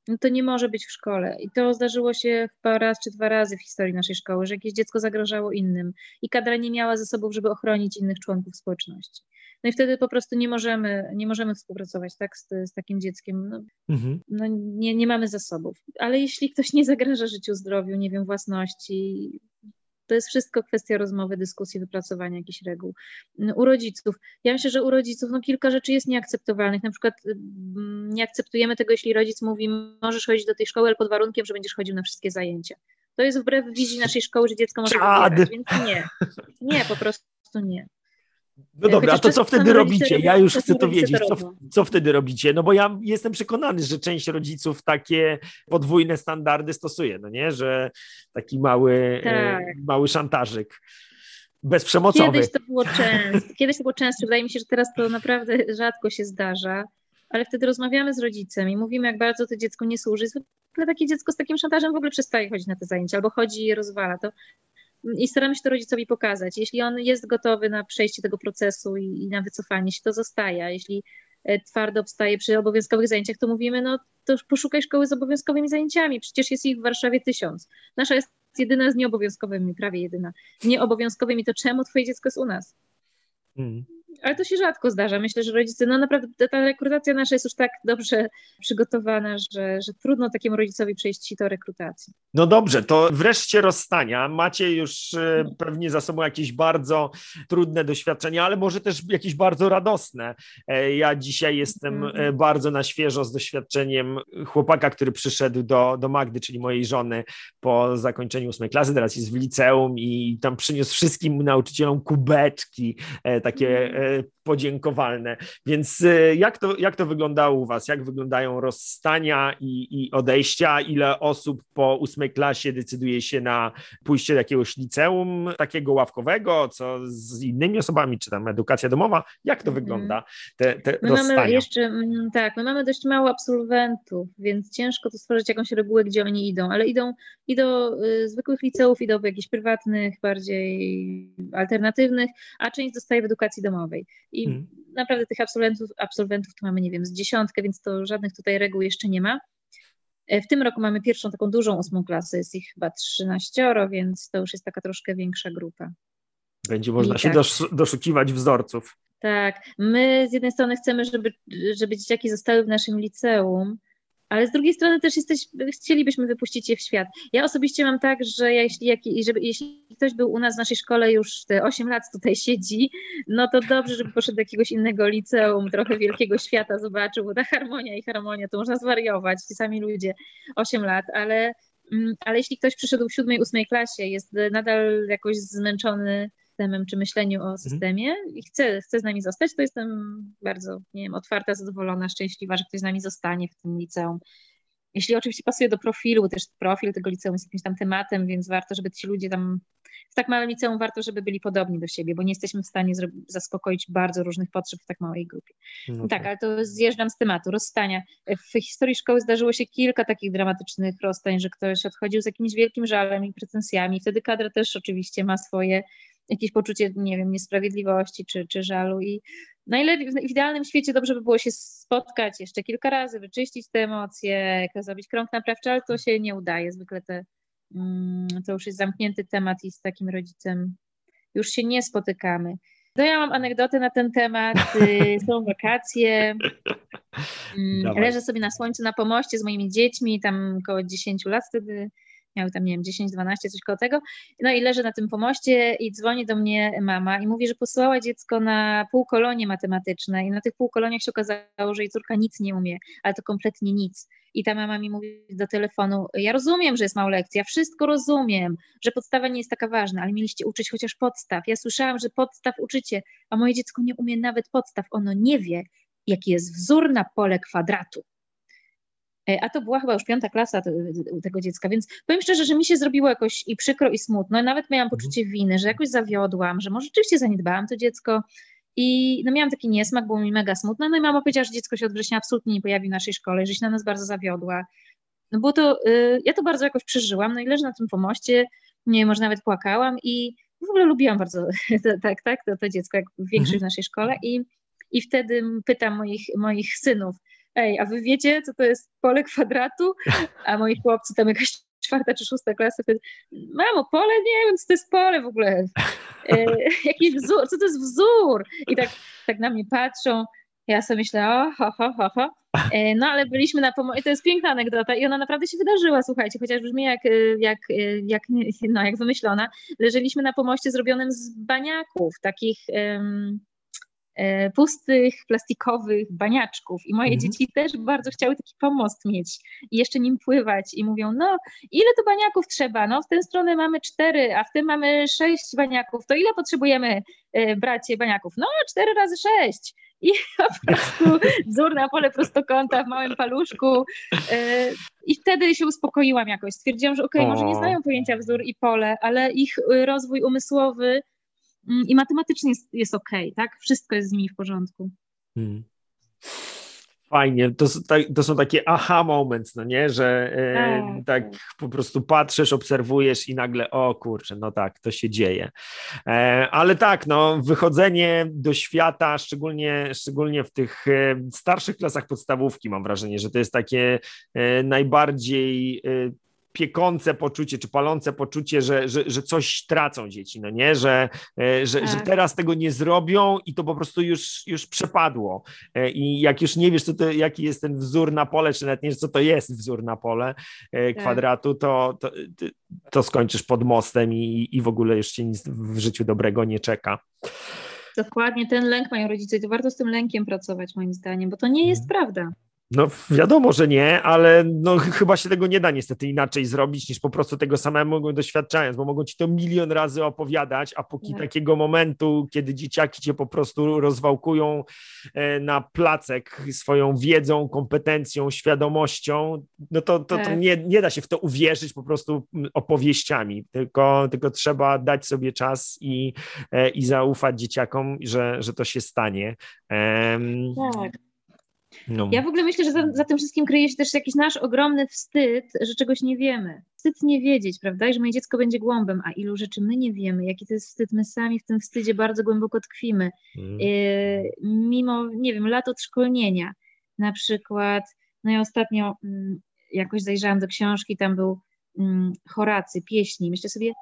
no to nie może być w szkole. I to zdarzyło się chyba raz czy dwa razy w historii naszej szkoły, że jakieś dziecko zagrażało innym i kadra nie miała zasobów, żeby ochronić innych członków społeczności. No i wtedy po prostu nie możemy, nie możemy współpracować tak, z, z takim dzieckiem. No, mhm. no nie, nie mamy zasobów. Ale jeśli ktoś nie zagraża życiu, zdrowiu, nie wiem, własności, to jest wszystko kwestia rozmowy, dyskusji, wypracowania jakichś reguł. U rodziców. Ja myślę, że u rodziców no, kilka rzeczy jest nieakceptowalnych. Na przykład mm, nie akceptujemy tego, jeśli rodzic mówi, możesz chodzić do tej szkoły, ale pod warunkiem, że będziesz chodził na wszystkie zajęcia. To jest wbrew wizji naszej szkoły, że dziecko może wybierać, więc nie. Nie, po prostu nie. No dobra, a to co wtedy robicie? Ja już chcę to wiedzieć. Co, co wtedy robicie? No bo ja jestem przekonany, że część rodziców takie podwójne standardy stosuje, no nie? Że taki mały, tak. mały szantażyk bezprzemocowy. Kiedyś to było często. Kiedyś to było często. Wydaje mi się, że teraz to naprawdę rzadko się zdarza, ale wtedy rozmawiamy z rodzicem i mówimy, jak bardzo to dziecko nie służy. Zwykle takie dziecko z takim szantażem w ogóle przestaje chodzić na te zajęcia albo chodzi i rozwala to. I staramy się to rodzicowi pokazać. Jeśli on jest gotowy na przejście tego procesu i, i na wycofanie się, to zostaje. Jeśli e, twardo obstaje przy obowiązkowych zajęciach, to mówimy, no to poszukaj szkoły z obowiązkowymi zajęciami. Przecież jest ich w Warszawie tysiąc. Nasza jest jedyna z nieobowiązkowymi, prawie jedyna. Nieobowiązkowymi to czemu twoje dziecko jest u nas? Mm ale to się rzadko zdarza. Myślę, że rodzice, no naprawdę ta rekrutacja nasza jest już tak dobrze przygotowana, że, że trudno takiemu rodzicowi przejść to rekrutacji. No dobrze, to wreszcie rozstania. Macie już e, pewnie za sobą jakieś bardzo trudne doświadczenia, ale może też jakieś bardzo radosne. E, ja dzisiaj jestem mm. bardzo na świeżo z doświadczeniem chłopaka, który przyszedł do, do Magdy, czyli mojej żony, po zakończeniu ósmej klasy, teraz jest w liceum i tam przyniósł wszystkim nauczycielom kubeczki, takie podziękowalne. Więc e, jak to, jak to wyglądało u Was? Jak wyglądają rozstania i, i odejścia? Ile osób po ósmej klasie decyduje się na pójście do jakiegoś liceum takiego ławkowego, co z innymi osobami, czy tam edukacja domowa? Jak to mhm. wygląda, te, te my rozstania? Mamy jeszcze, mm, tak, my mamy dość mało absolwentów, więc ciężko to stworzyć jakąś regułę, gdzie oni idą, ale idą i do y, zwykłych liceów, idą do jakichś prywatnych, bardziej alternatywnych, a część zostaje w edukacji domowej. I hmm. naprawdę tych absolwentów, absolwentów tu mamy, nie wiem, z dziesiątkę, więc to żadnych tutaj reguł jeszcze nie ma. E, w tym roku mamy pierwszą taką dużą ósmą klasę, jest ich chyba 13, więc to już jest taka troszkę większa grupa. Będzie można I się tak. doszukiwać wzorców. Tak, my z jednej strony chcemy, żeby, żeby dzieciaki zostały w naszym liceum, ale z drugiej strony też jesteś, chcielibyśmy wypuścić je w świat. Ja osobiście mam tak, że jeśli, jak, żeby, jeśli ktoś był u nas w naszej szkole już te 8 lat tutaj siedzi, no to dobrze, żeby poszedł do jakiegoś innego liceum, trochę wielkiego świata zobaczył, bo ta harmonia i harmonia, to można zwariować, ci sami ludzie, 8 lat, ale, mm, ale jeśli ktoś przyszedł w siódmej, ósmej klasie, jest nadal jakoś zmęczony systemem czy myśleniu o mhm. systemie i chce, chce z nami zostać, to jestem bardzo, nie wiem, otwarta, zadowolona, szczęśliwa, że ktoś z nami zostanie w tym liceum. Jeśli oczywiście pasuje do profilu, też profil tego liceum jest jakimś tam tematem, więc warto, żeby ci ludzie tam w tak małym liceum warto, żeby byli podobni do siebie, bo nie jesteśmy w stanie zaspokoić bardzo różnych potrzeb w tak małej grupie. No tak, tak, ale to zjeżdżam z tematu. Rozstania. W historii szkoły zdarzyło się kilka takich dramatycznych rozstań, że ktoś odchodził z jakimś wielkim żalem i pretensjami. Wtedy kadra też oczywiście ma swoje jakieś poczucie, nie wiem, niesprawiedliwości czy, czy żalu i najlepiej, w idealnym świecie dobrze by było się spotkać jeszcze kilka razy, wyczyścić te emocje, zrobić krąg naprawczy, ale to się nie udaje. Zwykle te, mm, to już jest zamknięty temat i z takim rodzicem już się nie spotykamy. To ja mam anegdotę na ten temat. Y, są wakacje. Mm, leżę sobie na słońcu na pomoście z moimi dziećmi, tam około 10 lat wtedy miały tam, nie wiem, 10, 12, coś koło tego. No i leżę na tym pomoście i dzwoni do mnie mama i mówi, że posłała dziecko na półkolonie matematyczne i na tych półkoloniach się okazało, że jej córka nic nie umie, ale to kompletnie nic. I ta mama mi mówi do telefonu, ja rozumiem, że jest mała lekcja, wszystko rozumiem, że podstawa nie jest taka ważna, ale mieliście uczyć chociaż podstaw. Ja słyszałam, że podstaw uczycie, a moje dziecko nie umie nawet podstaw, ono nie wie, jaki jest wzór na pole kwadratu. E, a to była chyba już piąta klasa tego dziecka, więc powiem szczerze, że mi się zrobiło jakoś i przykro, i smutno. Nawet miałam mhm. poczucie winy, że jakoś zawiodłam, że może rzeczywiście zaniedbałam to dziecko. I no miałam taki niesmak, było mi mega smutno. No i mama powiedziała, że dziecko się od września absolutnie nie pojawi w naszej szkole, że się na nas bardzo zawiodła. No bo to, y, ja to bardzo jakoś przeżyłam, no i leżę na tym pomoście, nie może nawet płakałam i w ogóle lubiłam bardzo to, tak, tak, to, to dziecko, jak większość mhm. w naszej szkole i, i wtedy pytam moich, moich synów, ej, a wy wiecie, co to jest pole kwadratu? A moi chłopcy tam jakaś czwarta czy szósta klasa wtedy, mamo, pole? Nie wiem, co to jest pole w ogóle. E, jakiś wzór, co to jest wzór? I tak, tak na mnie patrzą. Ja sobie myślę, o, ho, ho, ho, ho. E, no ale byliśmy na pomocy, to jest piękna anegdota i ona naprawdę się wydarzyła, słuchajcie, chociaż brzmi jak, jak, jak, no, jak wymyślona. Leżeliśmy na pomoście zrobionym z baniaków, takich... Um, e, pustych, plastikowych baniaczków i moje mhm. dzieci też bardzo chciały taki pomost mieć i jeszcze nim pływać i mówią, no ile to baniaków trzeba? No w tę stronę mamy cztery, a w tym mamy sześć baniaków, to ile potrzebujemy e, bracie baniaków? No cztery razy sześć i po prostu wzór na pole prostokąta w małym paluszku. E, I wtedy się uspokoiłam jakoś. Stwierdziłam, że okej, okay, może nie znają pojęcia wzór i pole, ale ich y, rozwój umysłowy i matematyczny jest, jest okay, tak? Wszystko jest z nimi w porządku. Hmm fajnie. To, to, są takie aha moments, no nie, że e, tak, tak po prostu patrzysz, obserwujesz i nagle o kurczę, no tak, to się dzieje. E, ale tak, no wychodzenie do świata, szczególnie, szczególnie w tych e, starszych klasach podstawówki mam wrażenie, że to jest takie e, najbardziej e, piekące poczucie, czy palące poczucie, że, że, że coś tracą dzieci, no nie, że, e, że, tak. że teraz tego nie zrobią i to po prostu już, już przepadło. E, I jak już nie wiesz, co to, jaki jest ten wzór na pole, czy nawet nie wiesz, co to jest wzór na pole e, tak. kwadratu, to, to, to skończysz pod mostem i, i w ogóle już cię nic w życiu dobrego nie czeka. Dokładnie ten lęk mają rodzice i to warto z tym lękiem pracować moim zdaniem, bo to nie jest mhm. prawda. No wiadomo, że nie, ale no, chyba się tego nie da niestety inaczej zrobić niż po prostu tego samemu doświadczając, bo mogą ci to milion razy opowiadać, a póki tak. takiego momentu, kiedy dzieciaki cię po prostu rozwałkują e, na placek swoją wiedzą, kompetencją, świadomością, no to, to, to tak. nie, nie da się w to uwierzyć po prostu opowieściami, tylko, tylko trzeba dać sobie czas i, e, i zaufać dzieciakom, że, że to się stanie. Tak. No. Ja w ogóle myślę, że za, za, tym wszystkim kryje się też jakiś nasz ogromny wstyd, że czegoś nie wiemy. Wstyd nie wiedzieć, prawda? I że moje dziecko będzie głąbem, a ilu rzeczy my nie wiemy, jaki to jest wstyd, my sami w tym wstydzie bardzo głęboko tkwimy. Mm. Y, mimo, nie wiem, lat odszkolnienia. Na przykład, no ja ostatnio mm, jakoś zajrzałam do książki, tam był mm, Horacy, pieśni. Myślę sobie,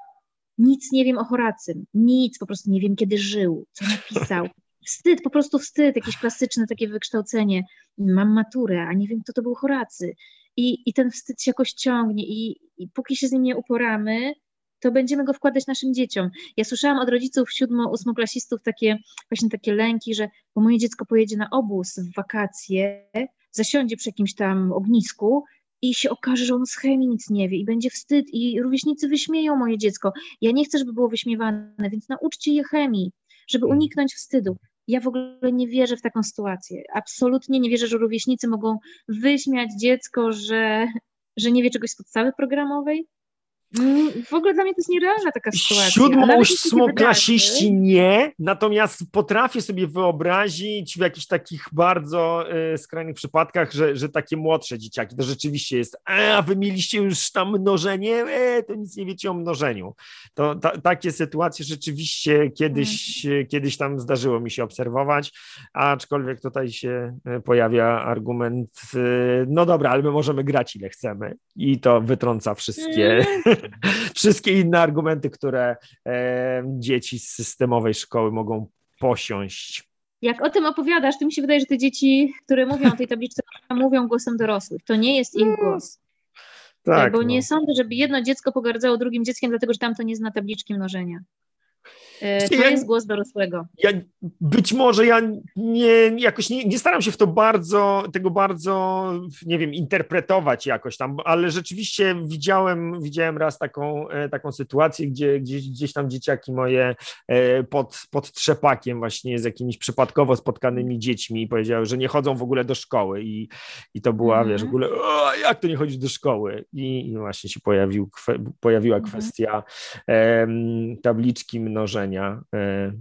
nic nie wiem o Horacym, nic, po prostu nie wiem, kiedy żył, co napisał wstyd, po prostu wstyd, jakieś klasyczne takie wykształcenie. Mam maturę, a nie wiem, kto to był Horacy. I, i ten wstyd się jakoś ciągnie i, i póki się z nim nie uporamy, to będziemy go wkładać naszym dzieciom. Ja słyszałam od rodziców siódmo-ósmoklasistów takie właśnie takie lęki, że bo moje dziecko pojedzie na obóz w wakacje, zasiądzie przy jakimś tam ognisku i się okaże, że on z chemii nic nie wie i będzie wstyd i rówieśnicy wyśmieją moje dziecko. Ja nie chcę, żeby było wyśmiewane, więc nauczcie je chemii, żeby mm. uniknąć wstydu. Ja w ogóle nie wierzę w taką sytuację. Absolutnie nie wierzę, że rówieśnicy mogą wyśmiać dziecko, że, że nie wie czegoś z podstawy programowej. Mm, w ogóle dla mnie to jest nierealna taka sytuacja. Siódmo-ósmoklasiści nie, natomiast potrafię sobie wyobrazić w jakichś takich bardzo y, skrajnych przypadkach, że, że takie młodsze dzieciaki, to rzeczywiście jest, a wy mieliście już tam mnożenie, e, to nic nie wiecie o mnożeniu. To ta, takie sytuacje rzeczywiście kiedyś, hmm. kiedyś tam zdarzyło mi się obserwować, aczkolwiek tutaj się e, pojawia argument, y, no dobra, ale my możemy grać ile chcemy i to wytrąca wszystkie hmm. wszystkie inne argumenty, które e, dzieci z systemowej szkoły mogą posiąść. Jak o tym opowiadasz, to mi się wydaje, że te dzieci, które mówią o tej tabliczce, mówią głosem dorosłych. To nie jest ich głos. Tak, bo no. nie sądzę, żeby jedno dziecko pogardzało drugim dzieckiem, dlatego że tamto nie zna tabliczki mnożenia. E, to ja, jest głos dorosłego. Ja, być może ja nie, jakoś nie, nie, staram się w to bardzo, tego bardzo, nie wiem, interpretować jakoś tam, ale rzeczywiście widziałem, widziałem raz taką, e, taką sytuację, gdzie gdzieś, gdzieś tam dzieciaki moje e, pod, pod trzepakiem właśnie z jakimiś przypadkowo spotkanymi dziećmi powiedziały, że nie chodzą w ogóle do szkoły i, i to była, mhm. wiesz, w ogóle, jak to nie chodzić do szkoły? I, i właśnie się pojawił, pojawiła mhm. kwestia tabliczki mnożenia E,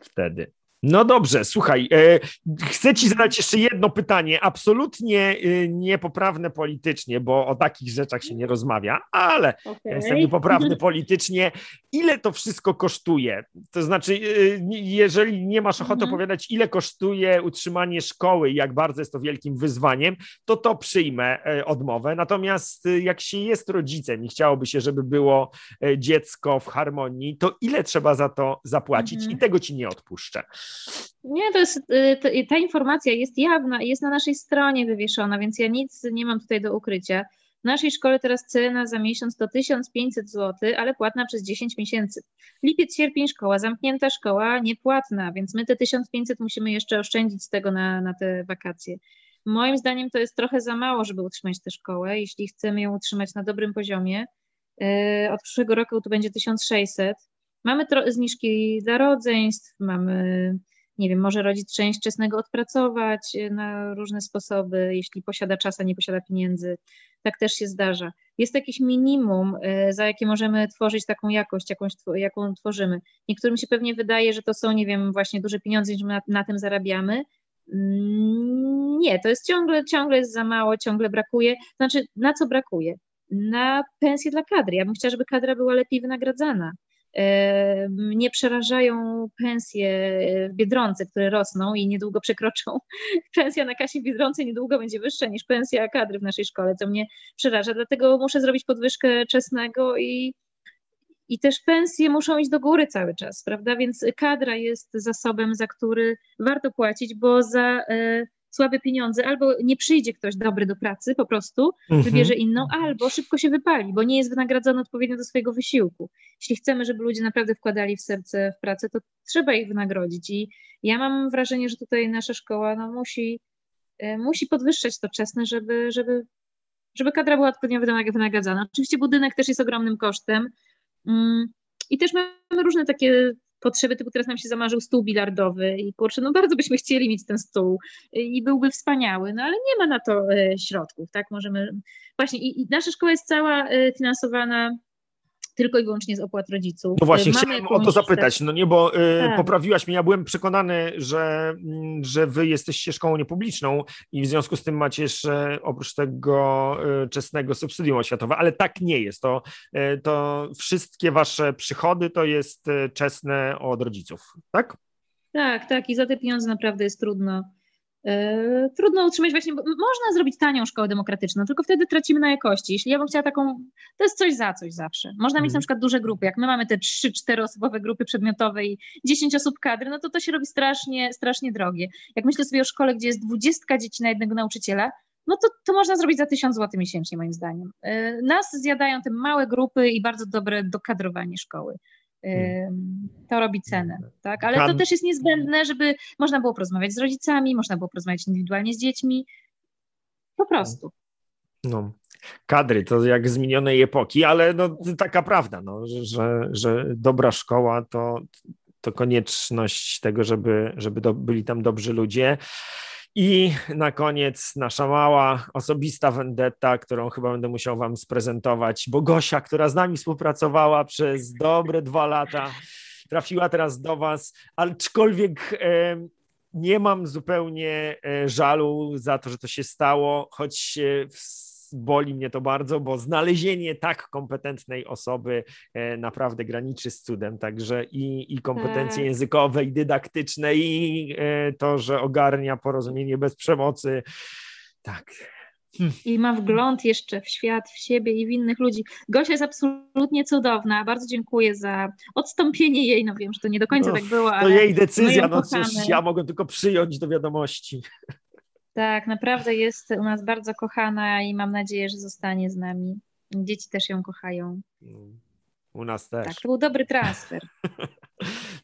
wtedy. No dobrze, słuchaj, e, chcę Ci zadać jeszcze jedno pytanie, absolutnie e, niepoprawne politycznie, bo o takich rzeczach się nie rozmawia, ale okay. jestem niepoprawny politycznie. Ile to wszystko kosztuje? To znaczy, e, jeżeli nie masz ochoty -hmm. opowiadać, ile kosztuje utrzymanie szkoły i jak bardzo jest to wielkim wyzwaniem, to to przyjmę odmowę. Natomiast jak się jest rodzicem i chciałoby się, żeby było dziecko w harmonii, to ile trzeba za to zapłacić? -hmm. I tego Ci nie odpuszczę. Nie, to jest, y, ta informacja jest jawna i jest na naszej stronie wywieszona, więc ja nic nie mam tutaj do ukrycia. naszej szkole teraz cena za miesiąc to 1500 zł, ale płatna przez 10 miesięcy. Lipiec, sierpień szkoła, zamknięta szkoła, niepłatna, więc my te 1500 musimy jeszcze oszczędzić z tego na, na te wakacje. Moim zdaniem to jest trochę za mało, żeby utrzymać tę szkołę. Jeśli chcemy ją utrzymać na dobrym poziomie, yy, od przyszłego roku to będzie 1600. Mamy zniżki dla rodzeństw, mamy nie wiem, może rodzic część wczesnego odpracować e, na różne sposoby, jeśli posiada czas, a nie posiada pieniędzy. Tak też się zdarza. Jest jakieś minimum, e, za jakie możemy tworzyć taką jakość, jakąś, jaką tworzymy. Niektórym się pewnie wydaje, że to są, nie wiem, właśnie duże pieniądze, że na, na tym zarabiamy. Mm, nie, to jest ciągle, ciągle jest za mało, ciągle brakuje. Znaczy, na co brakuje? Na pensję dla kadry. Ja bym chciała, żeby kadra była lepiej wynagradzana. Mnie przerażają pensje w Biedronce, które rosną i niedługo przekroczą. Pensja na kasie w Biedronce niedługo będzie wyższa niż pensja kadry w naszej szkole, co mnie przeraża. Dlatego muszę zrobić podwyżkę czesnego i, i też pensje muszą iść do góry cały czas, prawda? Więc kadra jest zasobem, za który warto płacić, bo za e, słabe pieniądze, albo nie przyjdzie ktoś dobry do pracy po prostu, mhm. wybierze inną, albo szybko się wypali, bo nie jest wynagradzony odpowiednio do swojego wysiłku. Jeśli chcemy, żeby ludzie naprawdę wkładali w serce w pracę, to trzeba ich wynagrodzić. I ja mam wrażenie, że tutaj nasza szkoła no, musi, e, musi podwyższać to czesne, żeby, żeby, żeby kadra była odpowiednio wynagradzana. Oczywiście budynek też jest ogromnym kosztem. Mm, I też mamy różne takie potrzeby, typu teraz nam się zamarzył stół bilardowy i kurczę, no bardzo byśmy chcieli mieć ten stół i byłby wspaniały, no ale nie ma na to e, środków, tak, możemy, właśnie i, i nasza szkoła jest cała e, finansowana tylko i wyłącznie z opłat rodziców. No właśnie, Mamy chciałem o to zapytać, no nie, bo y, tak. poprawiłaś mnie, ja byłem przekonany, że, że wy jesteście szkołą niepubliczną i w związku z tym macie jeszcze oprócz tego y, czesnego subsydium oświatowe, ale tak nie jest, to, y, to wszystkie wasze przychody to jest y, czesne od rodziców, tak? Tak, tak i za te pieniądze naprawdę jest trudno trudno utrzymać właśnie, bo można zrobić tanią szkołę demokratyczną, tylko wtedy tracimy na jakości. Jeśli ja bym chciała taką, to jest coś za coś zawsze. Można mieć na mhm. przykład duże grupy, jak my mamy te 3-4 osobowe grupy przedmiotowe i 10 osób kadry, no to to się robi strasznie, strasznie drogie. Jak myślę sobie o szkole, gdzie jest 20 dzieci na jednego nauczyciela, no to, to można zrobić za 1000 zł miesięcznie moim zdaniem. E, nas zjadają te małe grupy i bardzo dobre dokadrowanie szkoły. Hmm. to robi cenę, tak? Ale to też jest niezbędne, żeby można było porozmawiać z rodzicami, można było porozmawiać indywidualnie z dziećmi, po prostu. No, kadry to jak z minionej epoki, ale no, taka prawda, no, że, że dobra szkoła to, to konieczność tego, żeby, żeby do, byli tam dobrzy ludzie. I na koniec nasza mała osobista vendetta, którą chyba będę musiał Wam sprezentować, bo Gosia, która z nami współpracowała przez dobre dwa lata, trafiła teraz do Was, aczkolwiek nie mam zupełnie e, żalu za to, że to się stało, choć e, w boli mnie to bardzo, bo znalezienie tak kompetentnej osoby e, naprawdę graniczy z cudem, także i, i kompetencje tak. językowe, i dydaktyczne, i e, to, że ogarnia porozumienie bez przemocy. Tak. Hm. I ma wgląd jeszcze w świat, w siebie i w innych ludzi. Gosia jest absolutnie cudowna. Bardzo dziękuję za odstąpienie jej. No wiem, że to nie do końca no, tak było, ale. To jej decyzja, no cóż, ja mogę tylko przyjąć do wiadomości. Tak, naprawdę jest u nas bardzo kochana i mam nadzieję, że zostanie z nami. Dzieci też ją kochają. U nas też. Tak, to był dobry transfer.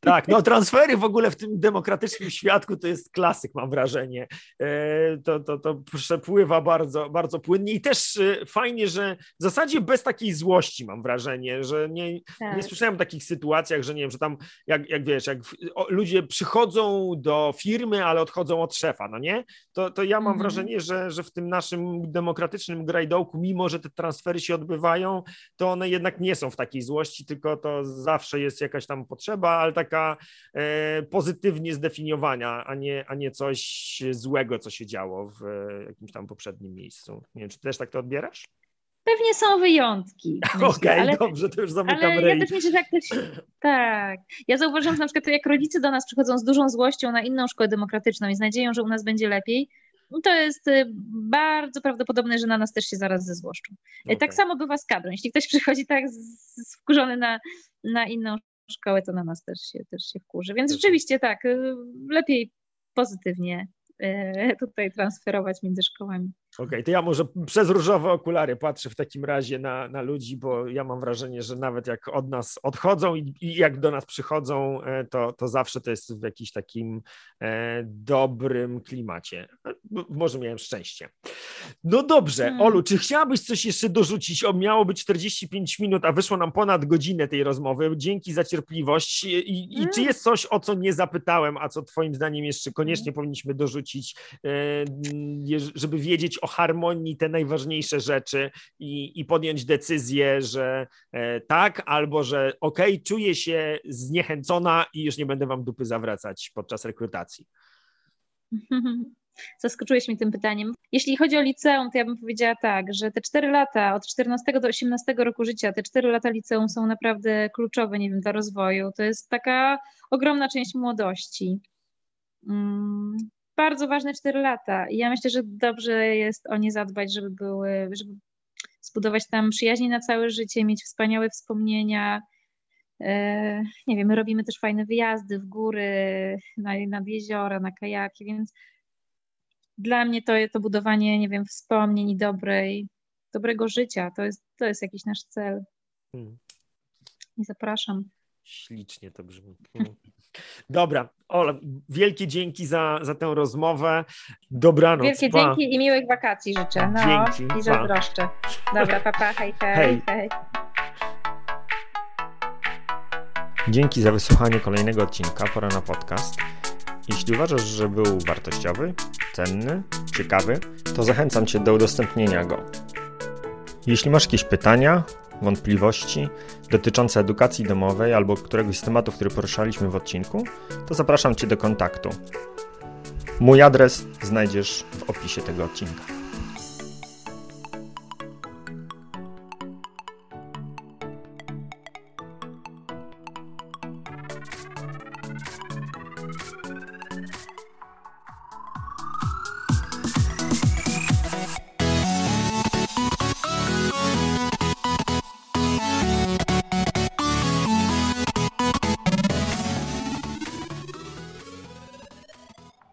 Tak, no transfery w ogóle w tym demokratycznym świadku to jest klasyk, mam wrażenie. E, to, to, to przepływa bardzo, bardzo płynnie i też e, fajnie, że w zasadzie bez takiej złości mam wrażenie, że nie, tak. nie słyszałem o takich sytuacjach, że nie wiem, że tam jak, jak wiesz, jak ludzie przychodzą do firmy, ale odchodzą od szefa, no nie? To, to ja mam mhm. wrażenie, że, że w tym naszym demokratycznym grajdołku, mimo że te transfery się odbywają, to one jednak nie są w takiej złości, tylko to zawsze jest jakaś tam potrzeba, ale tak taka e, pozytywnie zdefiniowania, a nie, a nie coś złego, co się działo w e, jakimś tam poprzednim miejscu. Nie wiem, czy też tak to odbierasz? Pewnie są wyjątki. Okej, okay, dobrze, to już zamykam ale rej. Ja też myślę, że tak, też, tak. Ja zauważyłam, że na przykład jak rodzice do nas przychodzą z dużą złością na inną szkołę demokratyczną i z nadzieją, że u nas będzie lepiej, no to jest y, bardzo prawdopodobne, że na nas też się zaraz ze złoszczą. Okay. Tak samo bywa z kadrą. Jeśli ktoś przychodzi tak wkurzony na, na inną szkołę, to na nas też się, też się wkurzy. Więc rzeczywiście tak, y, lepiej pozytywnie y, tutaj transferować między szkołami. Okej, okay, to ja może przez różowe okulary patrzę w takim razie na, na ludzi, bo ja mam wrażenie, że nawet jak od nas odchodzą i, i jak do nas przychodzą, e, to, to zawsze to jest w jakimś takim e, dobrym klimacie. Może miałem szczęście. No dobrze, hmm. Olu, czy chciałabyś coś jeszcze dorzucić? O, miało być 45 minut, a wyszło nam ponad godzinę tej rozmowy. Dzięki za cierpliwość. I, i hmm. czy jest coś, o co nie zapytałem, a co Twoim zdaniem jeszcze koniecznie hmm. powinniśmy dorzucić, e, żeby wiedzieć o harmonii te najważniejsze rzeczy i, i podjąć decyzję, że e, tak, albo że okej, okay, czuję się zniechęcona i już nie będę wam dupy zawracać podczas rekrutacji. Zaskoczyłeś mnie tym pytaniem. Jeśli chodzi o liceum, to ja bym powiedziała tak, że te cztery lata, od 14 do 18 roku życia, te cztery lata liceum są naprawdę kluczowe, nie wiem, dla rozwoju. To jest taka ogromna część młodości. Bardzo ważne 4 lata. I ja myślę, że dobrze jest o nie zadbać, żeby były, żeby zbudować tam przyjaźnie na całe życie, mieć wspaniałe wspomnienia. E, nie wiem, my robimy też fajne wyjazdy w góry, nad jeziora, na kajaki, więc dla mnie to, to budowanie, nie wiem, wspomnień i dobrej, dobrego życia, to jest, to jest jakiś nasz cel. Hmm. I zapraszam. Ślicznie to brzmi. Hmm. Dobra, Ola, wielkie dzięki za, za tę rozmowę. Dobranoc. Wielkie pa. dzięki i miłych wakacji życzę. No, dzięki. I zazdroszczę. Dobra, papa, hej, hej, hej. hej. Dzięki za wysłuchanie kolejnego odcinka Pora na podcast. Jeśli uważasz, że był wartościowy, cenny, ciekawy, to zachęcam Cię do udostępnienia go. Jeśli masz jakieś pytania, wątpliwości dotyczące edukacji domowej albo któregoś z tematów, który poruszaliśmy w odcinku, to zapraszam Cię do kontaktu. Mój adres znajdziesz w opisie tego odcinka.